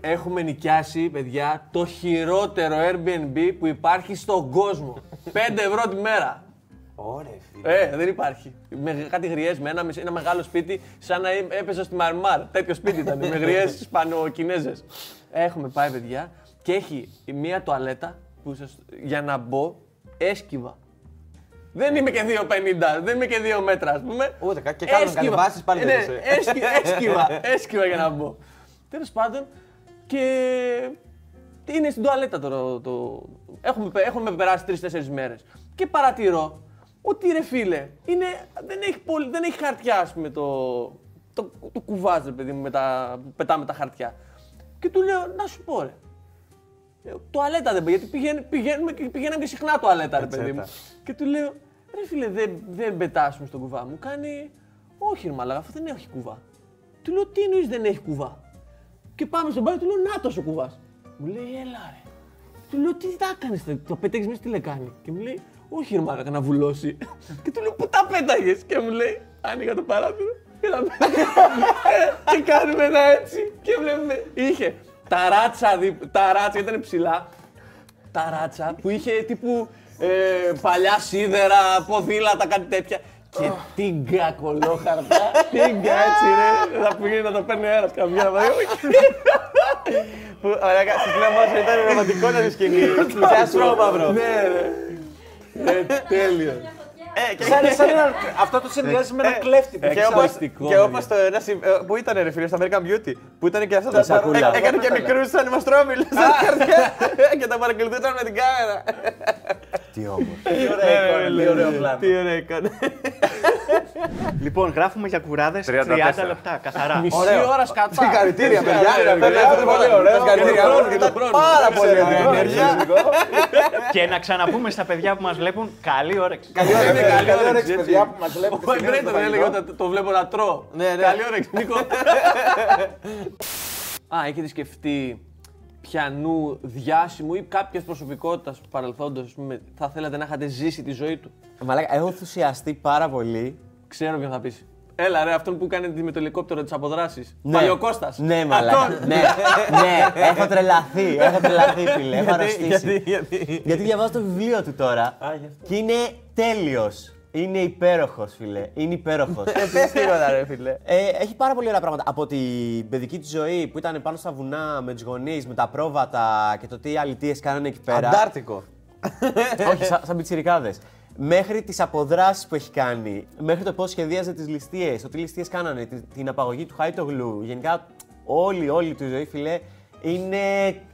Έχουμε νοικιάσει, παιδιά, το χειρότερο Airbnb που υπάρχει στον κόσμο. 5 ευρώ τη μέρα. Ωραία, φίλε. Ε, δεν υπάρχει. Με κάτι γριές, με ένα, μισ- ένα μεγάλο σπίτι, σαν να έ- έπαιζα στη Μαρμάρ. Τέτοιο σπίτι ήταν. με γριές Ισπανοκινέζες. Έχουμε πάει, παιδιά, και έχει η μία τουαλέτα που σας- για να μπω έσκυβα. Δεν είμαι και 2,50, δεν είμαι και 2 μέτρα, ας πούμε. Ούτε κα- και κάνουν Έσκυβα. καλυβάσεις, πάλι Ε, δεν ναι, είσαι. έσκυ- Έσκυβα, έσκυβα για να μπω. Τέλος πάντων, και είναι στην τουαλέτα τώρα. Το, το... Έχουμε, πε- έχουμε περάσει τρει-τέσσερι μέρες. Και παρατηρώ ότι ρε φίλε, είναι, δεν, έχει πολύ, δεν έχει χαρτιά, ας πούμε, το, το, το κουβάζ, ρε παιδί μου, με τα, που πετάμε τα χαρτιά. Και του λέω, να σου πω, ρε. Ε, Τουαλέτα δεν πάει, γιατί πηγαίν, πηγαίνουμε, και- πηγαίναμε και συχνά τουαλέτα, ρε παιδί μου. Πετσέτα. Και του λέω, ρε φίλε, δεν, δεν πετάσουμε στον κουβά. Μου κάνει, όχι ρε μαλάκα, αυτό δεν έχει κουβά. Του λέω, τι εννοείς δεν έχει κουβά; Και πάμε στον μπάνιο, του λέω, να ο κουβάς. Μου λέει, έλα ρε. Του λέω, τι τα έκανες, θε, το πέταγες μέσα στη λεκάνη. Και μου λέει, όχι ρε μαλάκα, να βουλώσει. και του λέω, πού τα πέταγες; Και μου λέει, άνοιγα το παράθυρο. Και, να... Ε, και κάνουμε ένα έτσι. Και βλέπουμε, είχε τα ράτσα, δι- τα ράτσα ήταν ψηλά. Τα ράτσα που είχε τύπου ε, παλιά σίδερα, ποδήλατα, κάτι τέτοια. Και τίγκα κολόχαρτα. Τίγκα έτσι ρε. Θα πήγαινε να το παίρνει αέρας καμιά. Που, ωραία, στη slow motion ήταν ρομαντικότατη σκηνής. Σε ασπρόμαυρο. Ναι, ρε. Ε, Τέλειο. Ε, και- Σαν, σαν ένα, αυτό το συνδυάζει με ένα κλέφτη. που Και ξέρεις, όπως, Εξαστικό, και παιδιά. όπως το ένα συμ- ε, που ήταν ρε φίλε στο American Beauty, που ήταν και αυτό το σακούλα. Ε, Έκανε και μικρούς ανεμοστρόμιλους στην καρδιά και τα παρακολουθούσαν με την κάμερα. Τι όμορφο. Τι ωραία εικόνα, τι ωραίο πλάνο. Τι ωραία εικόνα. Λοιπόν, γράφουμε για κουράδες 30 34. λεπτά, καθαρά. Μισή Ωραίο. ώρα σκατά. Συγχαρητήρια, παιδιά. παιδιά, πολύ ωραίο. Συγχαρητήρια. Για τον χρόνο, για τον Ήταν χρόνο. Πάρα πολύ ωραία Εξαιρετικό, ενέργεια. εξαιρετικό. και να ξαναπούμε στα παιδιά που μας βλέπουν, καλή όρεξη. Καλή ώρα, Καλή καλή ώρα. όρεξη, παιδιά που μας βλέπετε. Ο στην Μπρέντον Ήρθο έλεγε Φαγητό. όταν το βλέπω να τρώω. Ναι, ναι. Καλή όρεξη, Νίκο. Α, έχετε σκεφτεί πιανού διάσημου ή κάποιας προσωπικότητας του παρελθόντος θα θέλατε να είχατε ζήσει τη ζωή του; Μαλάκα, έχω ενθουσιαστεί πάρα πολύ. Ξέρω ποιον θα πεις. Έλα ρε, αυτόν που κάνει με το ελικόπτερο τι αποδράσεις. Ναι. Παλιοκώστας. Ναι, μαλάκα. ναι, ναι, έχω τρελαθεί. Έχω τρελαθεί, φίλε. Έχω αρρωστήσει. Γιατί, γιατί. Γιατί διαβάζω το βιβλίο του τώρα και είναι τέλειος. Είναι υπέροχος, φίλε. Είναι υπέροχος. Πες τίποτα ρε φίλε. Ε, έχει πάρα πολύ ωραία πράγματα. Από την παιδική της ζωή που ήταν πάνω στα βουνά με τους γονείς, με τα πρόβατα και το τι αλητίε κάνανε εκεί πέρα. Αντάρτικο. Όχι, σαν, σαν πιτσιρικάδες. Μέχρι τις αποδράσεις που έχει κάνει, μέχρι το πώς σχεδίαζε τις ληστείες, το τι ληστείες κάνανε, την, την απαγωγή του Χάιτογλου. Γενικά, όλη, όλη του η ζωή, φιλέ, είναι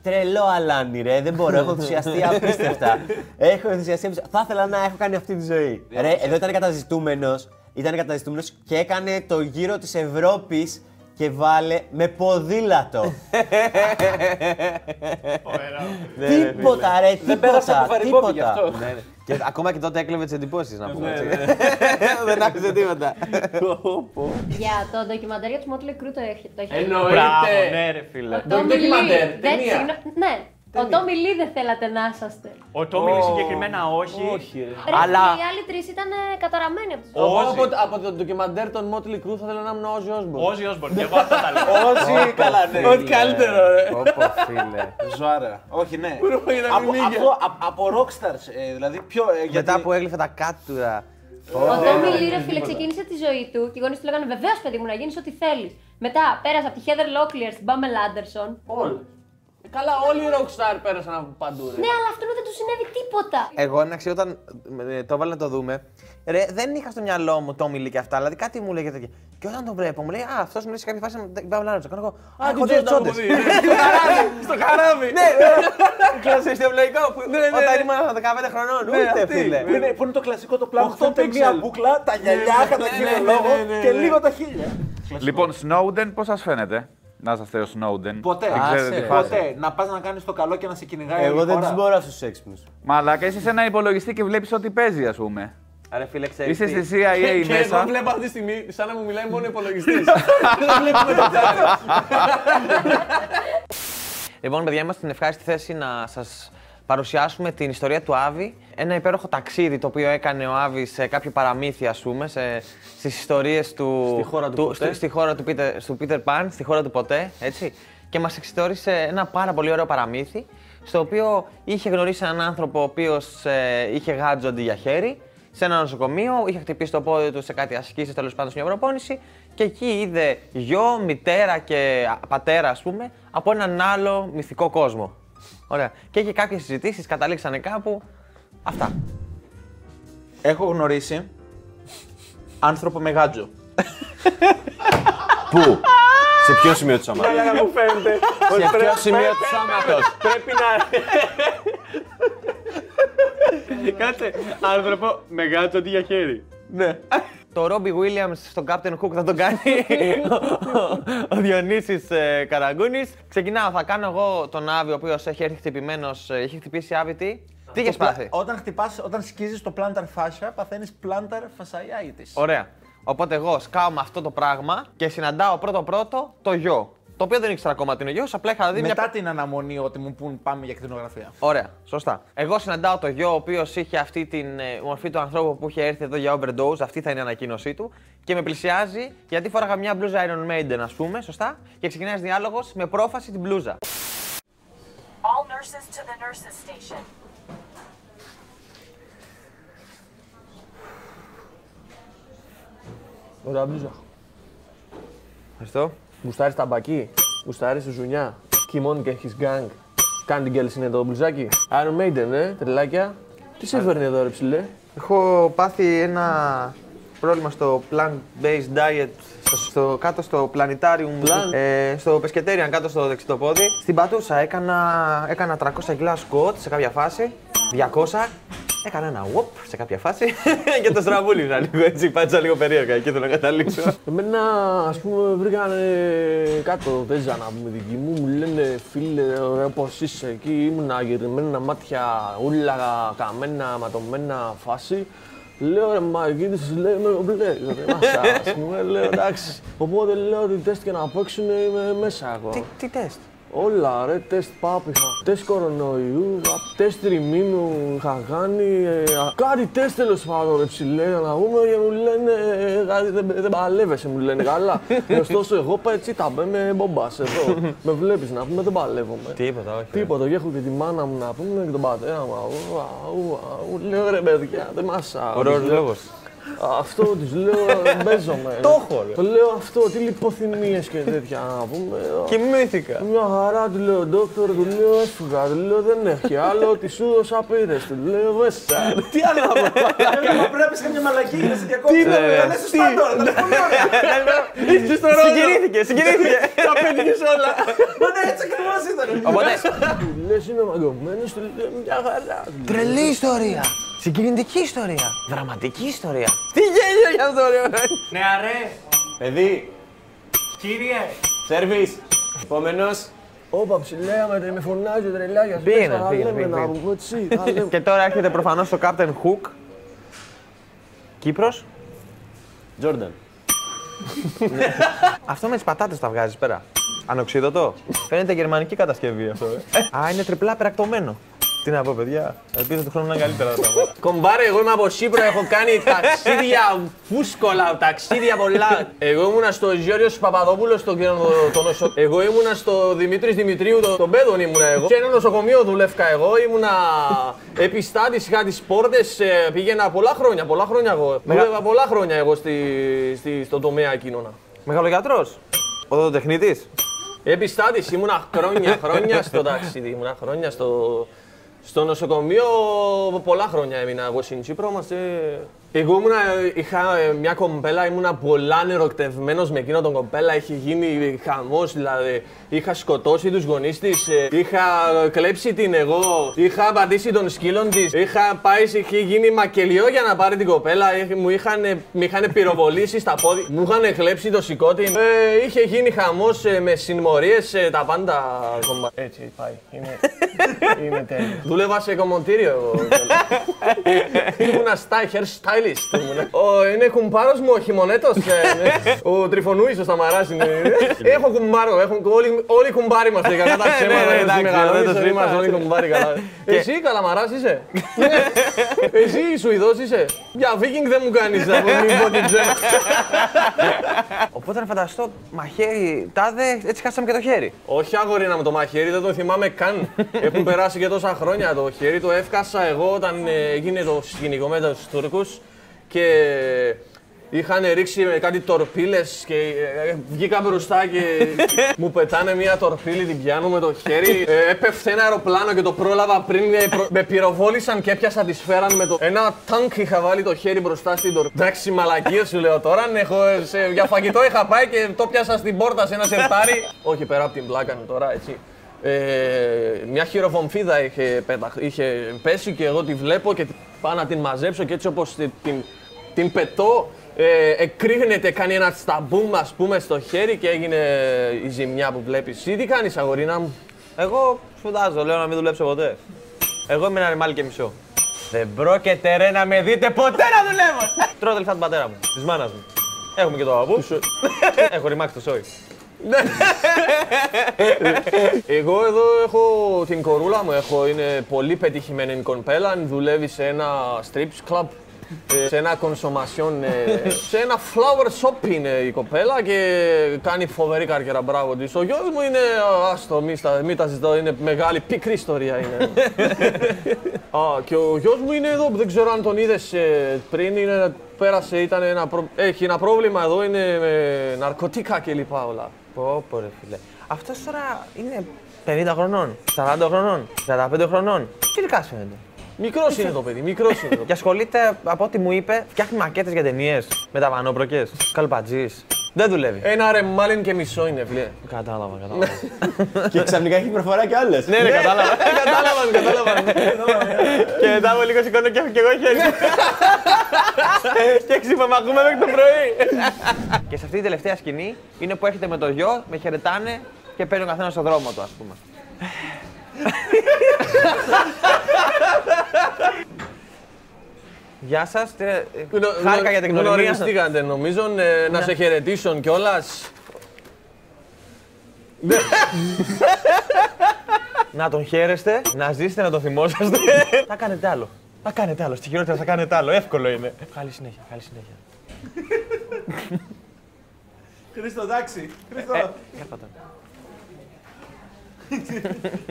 τρελό αλάνι, ρε. Δεν μπορώ, έχω ενθουσιαστεί απίστευτα. έχω ενθουσιαστεί απίστευτα. Θα ήθελα να έχω κάνει αυτή τη ζωή. Ρε, εδώ ήταν καταζητούμενος, ήταν καταζητούμενος και έκανε το γύρο της Ευρώπης και βάλε με ποδήλατο. τίποτα, ρε, τίποτα. Δεν πέρασε από βαρυπόπη γι' τίποτα. αυτό. Ναι, ναι. Και ακόμα και τότε έκλεβε τις εντυπώσεις να πούμε έτσι. Δεν άφησε τίποτα. Για το ντοκιμαντέρ για τους Motley Crue το έχει. Το έχει. Μπράβο, Εννοείται. ναι, ρε φίλε. Ο Tommy ντοκιμαντέρ, Lee. ταινία. Δεν, συγγνώ- Ναι, ο Tommy Lee δεν θέλατε να είσαστε. Ο Τόμιλι συγκεκριμένα όχι. Όχι, ρε. Ρε, Αλλά- Οι άλλοι τρεις ήταν ε, καταραμένοι από τους Εγώ Όζι. από, από το ντοκιμαντέρ των Motley Crue θα ήθελα να ήμουν ο Όζι Όσμπορν. Όζι Όσμπορν, και εγώ αυτά τα λέω. Όσοι καλά, ναι. Ό,τι καλύτερο, ρε. Όπο φίλε. Ζωάρα. Όχι, ναι. Μπρο, είδα Από, μιμίγια. αυτό, από, από rockstars, ε, δηλαδή πιο. ε, γιατί... Μετά που έγλυφε τα κάτουρα. Ο Τόμι Λί, ρε φίλε, ξεκίνησε τη ζωή του και οι γονείς του λέγανε Βεβαίως, παιδί μου, να γίνεις ό,τι θέλεις. Μετά πέρασε από τη Heather Locklear στην Pamela Anderson. Όλοι. Ε, Καλά, όλοι οι rockstar πέρασαν από παντού, ρε. Ναι, αλλά αυτόν δεν του συνέβη τίποτα. Εγώ να ξέρω όταν ε, το έβαλα να το δούμε, ρε, δεν είχα στο μυαλό μου το μιλή και αυτά, δηλαδή κάτι μου λέγεται εκεί. Και όταν τον βλέπω, μου λέει Α, αυτός μου λέει σε κάποια φάση με την Παύλα Άντσο. Κάνω εγώ. Α, έχω δύο τσόντε. Στο καράβι, στο καράβι. Ναι, κλασικό λογικό που όταν ήμουν 15 χρονών. Ούτε φίλε. Που είναι, που είναι το κλασικό το πλάνο που Οχτώ φαίνεται pixel. μία μπουκλα, τα γυαλιά κατά ναι, κύριο ναι, λόγο ναι, ναι, και ναι. λίγο τα χίλια. Λοιπόν, Snowden, πώς σας φαίνεται; Να είσαστε ο Snowden. Ποτέ. Δεν ξέρετε Άσε, τη φάση. Ποτέ. Να πας να κάνεις το καλό και να σε κυνηγάει. όλη Εγώ η δεν χώρα. του μπορώ αυτούς τους έξυπνους. Μαλάκα, είσαι σε ένα υπολογιστή και βλέπεις ό,τι παίζει, ας πούμε. Ρε φίλε, ξέρεις Είσαι τι; στη CIA Και εγώ μέσα. βλέπω αυτή τη στιγμή σαν να μου μιλάει μόνο υπολογιστής. Δεν βλέπουμε το chat. Λοιπόν, παιδιά, είμαστε στην ευχάριστη θέση να σας παρουσιάσουμε την ιστορία του Άβη. Ένα υπέροχο ταξίδι το οποίο έκανε ο Άβη σε κάποιο παραμύθι, ας πούμε, σε, στις ιστορίες του. Στη χώρα του ποτέ. Στη, στη χώρα του Peter, του Peter Pan, στη χώρα του ποτέ, έτσι. Και μας εξιστόρισε ένα πάρα πολύ ωραίο παραμύθι, στο οποίο είχε γνωρίσει έναν άνθρωπο ο οποίος είχε γάτζο αντί για χέρι, σε ένα νοσοκομείο, είχε χτυπήσει το πόδι του σε κάτι ασκήσεις, τέλος πάντων σε μια προπόνηση και εκεί είδε γιο, μητέρα και α, πατέρα, ας πούμε, από έναν άλλο μυθικό κόσμο. Ωραία. Και είχε κάποιες συζητήσεις, καταλήξανε κάπου. Αυτά. Έχω γνωρίσει άνθρωπο με γάτζο. Πού; Σε ποιο σημείο του σώματο. Για να μου φαίνεται. Σε ποιο σημείο του σώματος; Πρέπει να. Κάτσε, άνθρωπο με γάτσο αντί για χέρι. Ναι. Το Ρόμπι Williams στον Captain Hook θα τον κάνει ο Διονύσης ε, Καραγκούνης. Ξεκινάω, θα κάνω εγώ τον Άβη, ο οποίος έχει έρθει χτυπημένος, ε, έχει χτυπήσει Άβη τι. Τι έχεις πάθει; Όταν χτυπάς, όταν σκίζεις το plantar fascia, παθαίνεις plantar fasciitis. Ωραία. Οπότε εγώ σκάω με αυτό το πράγμα και συναντάω πρώτο-πρώτο το γιο. Το οποίο δεν ήξερα ακόμα τι είναι ο γιος, απλά είχα δει Μετά μια. την αναμονή ότι μου πούν πάμε για κτηνογραφία. Ωραία, σωστά. Εγώ συναντάω το γιο, ο οποίος είχε αυτή την ε, μορφή του ανθρώπου που είχε έρθει εδώ για overdose, αυτή θα είναι η ανακοίνωσή του, και με πλησιάζει γιατί φόραγα μια μπλούζα Iron Maiden, ας πούμε, σωστά, και ξεκινάει διάλογος με πρόφαση την μπλούζα. All nurses to the nurses station. Ωραία μπλούζα. Ευχαριστώ. Γουστάρει ταμπακί. Γουστάρει ζουνιά. Κιμών και έχεις γκάγκ. Κάνει την κέλση είναι το μπλουζάκι. Iron Maiden, ε, τρελάκια. Τι σε φέρνει εδώ, ρε ψηλέ; Έχω πάθει ένα πρόβλημα στο plant-based diet στο, στο- κάτω στο planetarium, Plant. ε, στο pescatarian κάτω στο δεξιτό πόδι. Στην πατούσα έκανα, έκανα 300 κιλά σκοτ σε κάποια φάση, 200. Έκανα ένα whoop σε κάποια φάση και το στραβούλησα λίγο έτσι, πάτησα λίγο περίεργα εκεί θέλω να καταλήξω. Εμένα, ας πούμε, βρήκανε κάτω, παίζα να πούμε δική μου, μου λένε φίλε, ωραία πώς είσαι εκεί, ήμουνα γυρισμένα μάτια, ούλα καμένα, ματωμένα φάση. Λέω ρε μα εκεί της λέει με μπλε, ρε μάσα, ας πούμε, λέω εντάξει. Οπότε λέω ότι τεστ και να παίξουν είμαι μέσα εγώ. τι, τι τεστ; Όλα ρε, τεστ πάπ είχα. Τεστ κορονοϊού, α, τεστ τριμήνου είχα κάνει. ε, α, κάτι τεστ τέλος πάντων ρε ψηλέ, να πούμε και μου λένε ε, κάτι δεν, δεν παλεύεσαι, μου λένε καλά. Ωστόσο εγώ πα έτσι τα με μπομπάς εδώ. με βλέπεις να πούμε δεν παλεύομαι. Τίποτα, όχι. Τίποτα, και έχω και τη μάνα μου να πούμε και τον πατέρα μου. Αου, αου, αου, Λέω ρε παιδιά, δεν μας Ωραίος λόγος. Αυτό της λέω, παίζομαι. Το έχω, ρε. Το λέω αυτό, τι λιποθυμίες και τέτοια να πούμε. Κοιμήθηκα. Μια χαρά του λέω, ντόκτορ, του λέω έφυγα, του λέω δεν έχει άλλο, τη σου δώσα πήρες, του λέω μέσα. Τι άλλο να πω. Πρέπει να πεις καμιά μαλακή, να σε διακόψω. Τα λες σωστά τώρα, τα λες πολύ ωραία. Είσαι στο ρόλο. Συγκινήθηκε, συγκινήθηκε. Τα πέτυχες όλα. Μα ναι, έτσι ακριβώς ήταν. Οπότε, Του λες είμαι μαγκωμένος, του λέω μια χαρά. τρελή ιστορία. Συγκινητική ιστορία. Δραματική ιστορία. Τι γέλιο για αυτό, ρε. Νεαρέ, Παιδί, κύριε, σερβις. Επόμενος. Όπα ψηλέαμε, με φωνάζει ο τρελάκιας. Πήγαινε, Πες, τα πήγαινε, λέμε, πήγαινε, Να πήγαινε. πούμε έτσι, τα λέμε. Και τώρα έρχεται προφανώς το Captain Hook. Κύπρος. Τζόρνταν. Αυτό με τις πατάτες τα βγάζεις πέρα. Ανοξίδωτο. Φαίνεται γερμανική κατασκευή αυτό. ε. Α, είναι τριπλά περακτωμένο. Τι να πω, παιδιά. Ελπίζω του χρόνου να είναι καλύτερα τα πράγματα. Κομπάρε, εγώ είμαι από Σύπρο, έχω κάνει ταξίδια φούσκολα, ταξίδια πολλά. Εγώ ήμουνα στο Γιώργο Παπαδόπουλος, στο το, το νοσο... Εγώ ήμουνα στο Δημήτρης Δημητρίου, το, τον Πέδον ήμουνα εγώ. Σε ένα νοσοκομείο δουλεύκα εγώ, ήμουνα επιστάτης, είχα τις πόρτες, πήγαινα πολλά χρόνια, πολλά χρόνια εγώ. Δούλευα πολλά χρόνια εγώ στη, στη, στο τομέα εκείνονα. Μεγαλογιατρός; Οδοντοτεχνίτης. Επιστάτης, ήμουνα χρόνια, χρόνια στο ταξίδι. Ήμουνα χρόνια στο, στο νοσοκομείο. Πολλά χρόνια έμεινα εγώ στην Κύπρο. Μας, ε... Εγώ ήμουνα, είχα ε, μια κομπέλα, ήμουνα πολλά ερωτευμένο με εκείνο τον κομπέλα. Είχε γίνει χαμός, δηλαδή. Είχα σκοτώσει τους γονείς της, είχα κλέψει την εγώ, είχα πατήσει τον σκύλον της, είχα πάει, είχε γίνει μακελιό για να πάρει την κοπέλα. Είχε- Μου είχαν, με είχαν πυροβολήσει στα πόδια, μου είχαν κλέψει το σηκώτη. Ε, είχε γίνει χαμός με συμμορίε, τα πάντα κομπά. Έτσι πάει. Είναι, είναι τέλειος. Δούλευα σε κομμωτήριο εγώ. Ήμουνα style, hair stylist. ήμουνα. Ο, είναι κουμπάρος μου ο χειμωνέτος. ε, ναι. ο Τριφωνούης ο Σταμαράς είναι. Έχω κουμπάρο, έχουν, όλοι, όλοι κουμπάροι είμαστε. Κατά τα ψέματα, ναι, έτσι, εντάξει, μεγαλώνεις, δεν το όλοι είμαστε συζητάω. όλοι κουμπάροι καλά. Εσύ καλαμαράς είσαι; Εσύ Σουηδός είσαι; Για βίκινγκ δεν μου κάνεις να πω μην πω την τζένα. Οπότε να φανταστώ μαχαίρι, τάδε, έτσι χάσαμε και το χέρι. Όχι αγορίνα με το μαχαίρι, δεν το θυμάμαι καν. Έχουν περάσει και τόσα χρόνια το χέρι. Το έφκασα εγώ όταν ε, έγινε το σκηνικό με τους Τούρκους και είχαν ρίξει με κάτι τορπίλες και ε, βγήκα μπροστά και μου πετάνε μια τορπίλη, την πιάνω με το χέρι. Ε, έπεφτε ένα αεροπλάνο και το πρόλαβα πριν, ε, προ- με πυροβόλησαν και έπιασα τη σφαίρα με το... Ένα τάγκ είχα βάλει το χέρι μπροστά στην τορπίλη. Εντάξει, μαλακίες σου λέω τώρα, αν έχω, ε, σε, για φαγητό είχα πάει και το πιάσα στην πόρτα σε ένα σερτάρι. Όχι πέρα από την πλάκα μου τώρα, έτσι. Ε, μια χειροβομφίδα είχε, πεταχ- είχε πέσει και εγώ τη βλέπω και πάω να την μαζέψω και έτσι όπως την, την, την πετώ ε, εκρήγνεται, κάνει ένα σταμπούμ ας πούμε στο χέρι και έγινε η ζημιά που βλέπεις. Εσύ τι κάνεις αγορίνα μου; Εγώ σπουδάζω, λέω να μην δουλέψω ποτέ. Εγώ είμαι ένα ρημάλι και μισό. Δεν πρόκειται ρε να με δείτε ποτέ να δουλεύω! Τρώω τα λεφτά του πατέρα μου, της μάνας μου. Έχουμε και το παππού. Έχω ρημάξει το σόι. Εγώ εδώ έχω την κορούλα μου, έχω, είναι πολύ πετυχημένη κομπέλα, δουλεύει σε ένα strips club Ε, σε ένα κονσομασιόν, ε, σε ένα flower shop είναι η κοπέλα και κάνει φοβερή καριέρα. Μπράβο της. Ο γιος μου είναι, α, άστο, μη, στα- μη τα ζητώ, είναι μεγάλη, πικρή ιστορία είναι. Α, και ο γιος μου είναι εδώ, δεν ξέρω αν τον είδες ε, πριν, είναι, πέρασε, ήταν ένα, προ- έχει ένα πρόβλημα εδώ, είναι με ναρκωτικά κλπ. όλα. Πω, πω, ρε φίλε. Αυτός τώρα είναι 50 χρονών, 40 χρονών, 45 χρονών. Τι ηλικία φαίνεται. Μικρός είναι το παιδί, μικρός είναι το παιδί. Και ασχολείται, από ό,τι μου είπε, φτιάχνει μακέτες για ταινίες με τα βανόπροκε. Καλπατζής. Δεν δουλεύει. Ένα ρεμάλιν και μισό είναι, φίλε. Κατάλαβα, κατάλαβα. και ξαφνικά έχει προφορά κι άλλες. ναι, ναι, κατάλαβα. Κατάλαβαν, κατάλαβαν. και μετά από λίγο σηκώνω και και εγώ χέρι. και ξυπαμακούμε μέχρι το πρωί. και σε αυτή τη τελευταία σκηνή είναι που έχετε με το γιο, με χαιρετάνε και παίρνει ο καθένας στο δρόμο του, ας πούμε. Γεια σας. Χάρηκα για την γνωριμία. Γνωριστήκατε νομίζω, ε, να σε χαιρετήσω κιόλας. Να τον χαίρεστε, να ζήσετε, να τον θυμόσαστε. θα κάνετε άλλο. Θα κάνετε άλλο. Στη χειρότερα θα κάνετε άλλο. Εύκολο είναι. Καλή συνέχεια. Καλή συνέχεια. Χρήστο, εντάξει. Χρήστο. Ε, κάτω τώρα.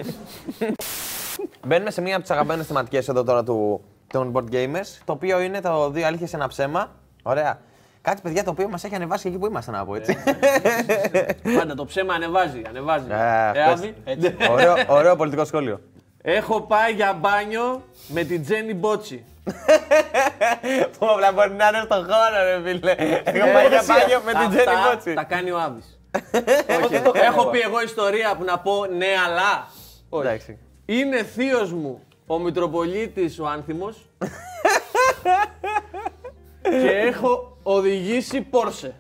Μπαίνουμε σε μία από τις αγαπημένες θεματικές εδώ τώρα του, των board gamers. Το οποίο είναι το δύο αλήθειες ένα ψέμα. Ωραία. Κάτι παιδιά το οποίο μας έχει ανεβάσει εκεί που είμαστε να πω έτσι. Πάντα το ψέμα ανεβάζει, ανεβάζει. Ε, Ε, αυτές- Άβη, έτσι. ωραίο, ωραίο πολιτικό σχόλιο. Έχω πάει για μπάνιο με την Τζένι Μπότσι. Που απλά μπορεί να είναι στον χώρο, ρε φίλε. Έχω πάει για μπάνιο με την Τζένι Αυτά Μπότσι. Τα κάνει ο Άβης. Όχι, Έχω πει εγώ ιστορία που να πω ναι, αλλά. Εντάξει. Είναι θείος μου ο Μητροπολίτης ο Άνθιμος και έχω οδηγήσει Πόρσε.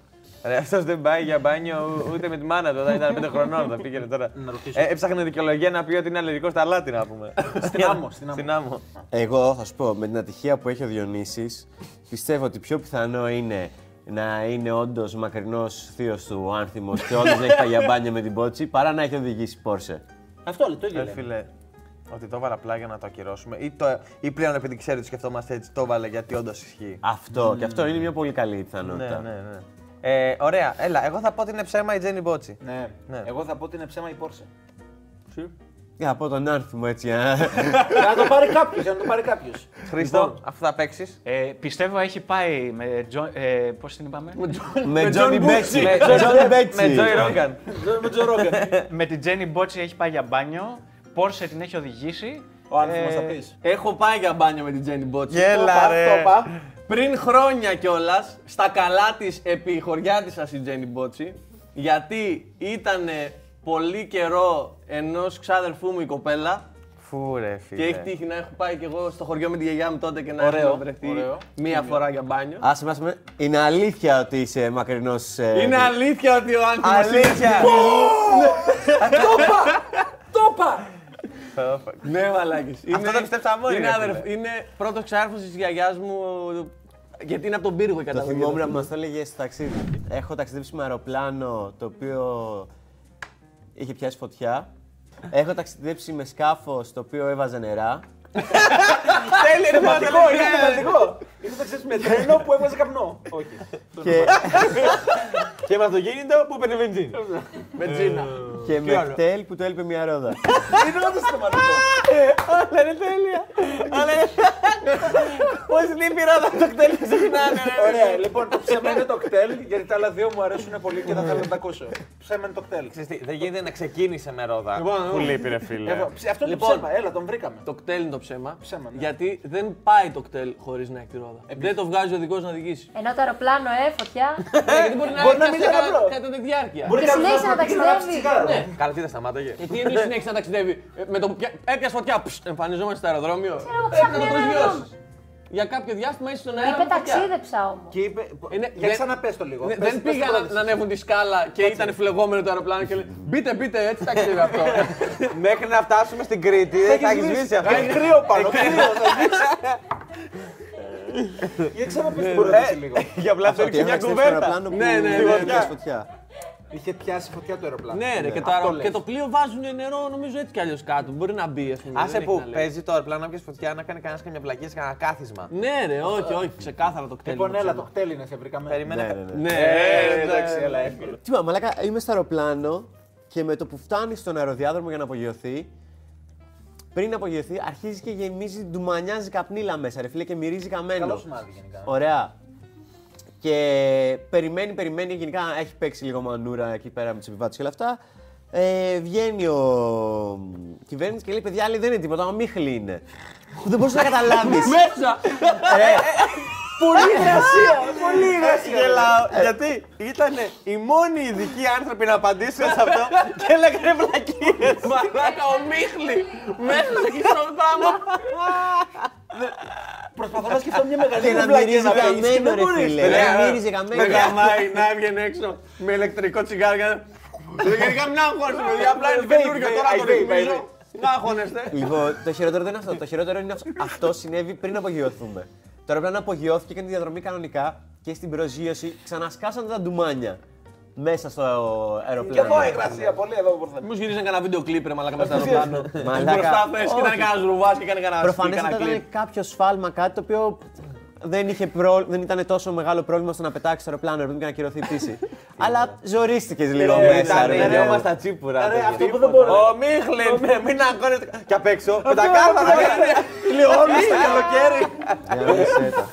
Ρε, αυτός δεν πάει για μπάνιο ούτε με τη μάνα του. Όταν ήταν 5 χρονών, θα πήγαινε τώρα. Ε, έψαχνε δικαιολογία να πει ότι είναι αλλεργικό στα αλάτι, να πούμε. Στην άμμο, στην άμμο. Στην άμμο. Εγώ θα σου πω, με την ατυχία που έχει ο Διονύσης, πιστεύω ότι πιο πιθανό είναι να είναι όντως μακρινός θείος του ο Άνθιμος και όντω να έχει πάει για μπάνιο με την πότσι, παρά να έχει οδηγήσει Πόρσε. Αυτό λέει, το ίδιο Ε, λέει. φίλε, ότι το έβαλα απλά για να το ακυρώσουμε. Ή, το, ή πλέον επειδή ξέρει ότι σκεφτόμαστε έτσι, το έβαλε γιατί όντως ισχύει. Αυτό και αυτό είναι μια πολύ καλή πιθανότητα. Ναι, ναι, ναι. Ε, ωραία, έλα, εγώ θα πω ότι είναι ψέμα η Τζένι Μπότσι. Ναι. Ναι. Εγώ θα πω ότι είναι ψέμα η Porsche. Για να πω τον Άνθιμο έτσι. α. Για να το πάρει κάποιος, για να το πάρει κάποιος. Χρήστο, αφού θα παίξεις. Ε, πιστεύω έχει πάει με. Τζο, ε, Πώς την είπαμε; Με Τζόνι Μπέτσι. Με Με Τζόνι Μπέτσι. Με Joe Rogan. Με Τζο Ρόγκαν. με την Τζένι Μπότσι έχει πάει για μπάνιο. Πόρσε την έχει οδηγήσει. Ο Άνθιμος Ε, θα πεις. Έχω πάει για μπάνιο με την Τζένι Μπότσι. Γέλα, ρε. Πριν χρόνια κιόλας, στα καλά της επί χωριά της η Τζένι Μπότσι, γιατί ήταν πολύ καιρό ενός ξάδερφού μου η κοπέλα Φου ρε φίλε. και έχει τύχει να έχω πάει κι εγώ στο χωριό με τη γιαγιά μου τότε και να Ωραίο, έχουμε βρεθεί ωραίο. μία φορά για μπάνιο. Άσε μας με. Είναι αλήθεια ότι είσαι μακρινός... ε, Είναι αλήθεια ότι ο άνθρωπος είναι... Αλήθεια! Το είπα! Ναι, μαλάκες. Είναι, το πιστέψαμε όλοι, είναι, ρε αδερφ- φίλε. είναι πρώτος ξάρφος της γιαγιάς μου, γιατί είναι από τον πύργο η Το καταγωγή. θυμόμουν του. που μας το έλεγε στο ταξίδι. Έχω ταξιδέψει με αεροπλάνο το οποίο είχε πιάσει φωτιά. Έχω ταξιδέψει με σκάφος το οποίο έβαζε νερά. Τέλειο, ρε Θεματικό, είναι θεματικό. Είναι το ξέρεις με τρένο που έβαζε καπνό. Όχι. και, Και με αυτοκίνητο που παίρνει βενζίνη. Με τζίνα. Και με κτέλ που το έλειπε μια ρόδα. Είναι όντως θεματικό. Όλα είναι τέλεια. Όλα είναι. Πώς λείπει η ρόδα το κτέλ και συχνάνε, ρε. Ωραία, λοιπόν το ψέμα είναι το κτέλ, γιατί τα άλλα δύο μου αρέσουν πολύ και θα θέλω να τα ακούσω. Ψέμα είναι το κτέλ. Ξέρεις τι, Δεν γίνεται να ξεκίνησε με ρόδα. Λοιπόν, Που λοιπόν. λείπει, ρε φίλε. Εγώ, ψ- Αυτό είναι το Λοιπόν. ψέμα, έλα, τον βρήκαμε. Το κτέλ είναι το ψέμα. Ψέμα, ναι. Γιατί δεν πάει το κτέλ χωρίς να έχει τη ρόδα. Δεν το βγάζει ο οδηγός να οδηγήσει. Ενώ το αεροπλάνο, ε, φωτιά. Ναι, γιατί μπορεί να Μπορεί να έχει μην κατά- είναι απλό. κατά τη διάρκεια. Μπορεί Και κάποιος συνέχισε να προτείνει αλλάξει ταξιδεύει. Τσιγάρο. Ναι. Καλά, τι δεν σταμάταγε. Και τι εννοεί συνέχισε να ταξιδεύει. Ε, Με το που πια- έπιασε φωτιά, ψ, εμφανιζόμαστε στο αεροδρόμιο. εγώ Πρέπει να ψάχνω το ένα προσγειώσεις. Για κάποιο διάστημα είσαι στον αέρα. Είπε με φωτιά. ταξίδεψα όμως. Και είπε. Είναι- Για δεν- ξαναπες το λίγο. Ναι, Πες- δεν πες πήγα το να, πρώτο. να ανέβουν τη σκάλα και ήταν φλεγόμενο το αεροπλάνο και λέει Μπείτε, μπείτε, έτσι ταξιδεύει αυτό. Μέχρι να φτάσουμε στην Κρήτη δεν θα έχεις σβήσει αυτό. Έχει κρύο πάνω, κρύο. θα σβήσει. Για ξαναπες το πρώτο λίγο. Για απλά Ότι θέλει έχω μια ταξιδέψει με κουβέρτα. αεροπλάνο που Ναι, ναι, δεν ναι, έπιασε ναι. φωτιά. Είχε πιάσει φωτιά το αεροπλάνο. Ναι, ρε, και, το, Αυτό αερο- λες. και το πλοίο βάζουν νερό νομίζω έτσι κι αλλιώς κάτω. Μπορεί να μπει, ας πούμε. Άσε δεν έχει που να λέει. παίζει το αεροπλάνο να πιάσει φωτιά να κάνει κανένας καμιά βλακία σε κανένα κάθισμα. Ναι, ρε, όχι, όχι, ξεκάθαρα το κτέλ. Λοιπόν, έλα, το χτέλι είναι, σε βρήκαμε. Περιμένε. Ναι, ναι, ναι. Ναι, Ε, ε, εντάξει, έλα, εύκολο. Τι μα, μαλάκα, είμαι στο αεροπλάνο και με το που φτάνει στον αεροδιάδρομο για να απογειωθεί, πριν απογειωθεί, αρχίζει και γεμίζει, ντουμανιάζει καπνίλα μέσα, ρε φίλε, και μυρίζει καμένο. Καλό σημάδι γενικά. Ωραία. Και περιμένει, περιμένει, γενικά έχει παίξει λίγο μανούρα εκεί πέρα με τους επιβάτες και όλα αυτά. Ε, βγαίνει ο κυβέρνηση και λέει: Παιδιά, λέει, δεν είναι τίποτα, αμύχλη είναι. Που δεν μπορούσε να καταλάβεις. Μέσα! Πολύ υγρασία! Πολύ υγρασία! Γελάω. Γιατί ήταν οι μόνοι ειδικοί άνθρωποι να απαντήσουν σε αυτό και έλεγαν βλακίες. Μαλάκα, ο Μίχλη! Μέσα εκεί στο πράγμα! Προσπαθώ να σκεφτώ μια Και μεγαλύτερη να βλακία μυρίζει να πεις και καμένο, δεν ρε μπορείς. φίλε. Παιδιά, Να μύριζε καμένο. Με γαμάει να έβγαινε έξω με ηλεκτρικό τσιγάρο και να- Γενικά μην αγχώνεστε, παιδιά. Απλά είναι Vape, καινούργιο vape, τώρα το vape, ρυθμίζω. vape. Να αγχώνεστε. Λοιπόν, το χειρότερο δεν είναι αυτό. Το χειρότερο είναι αυτό. Αυτό συνέβη πριν απογειωθούμε. Το αεροπλάνο απογειώθηκε και έκανε τη διαδρομή κανονικά και στην προσγείωση ξανασκάσαν τα ντουμάνια μέσα στο Και αεροπλάνο. εδώ υγρασία, πολύ εδώ μπορούμε. Μήπως γυρίζαν κανένα βίντεο κλίπ ρε μαλάκα μέσα στο αεροπλάνο. Μαλάκα. Μπροστά θες και ήταν Όχι. κανένας ρουβάς και έκανε κανένα σπίτι, Προφανέστατα κανένα ήταν κλίπ. κάποιο σφάλμα, κάτι το οποίο δεν, είχε προ... δεν ήταν τόσο μεγάλο πρόβλημα στο να πετάξει το αεροπλάνο ρε παιδί μου, και να κυρωθεί η πτήση. Αλλά ζορίστηκες λίγο Ε, μέσα. ήταν, ρε ρε, παιδί Ρε, μου. μα τα τσίπουρα. Ρε, παιδιά. αυτό που δεν μπορώ. Ο Μίχλιν, ναι, μην αγχώνεστε. Και απ' έξω, με τα κάρματα. Λιώνει το καλοκαίρι. Για να μην σέτα.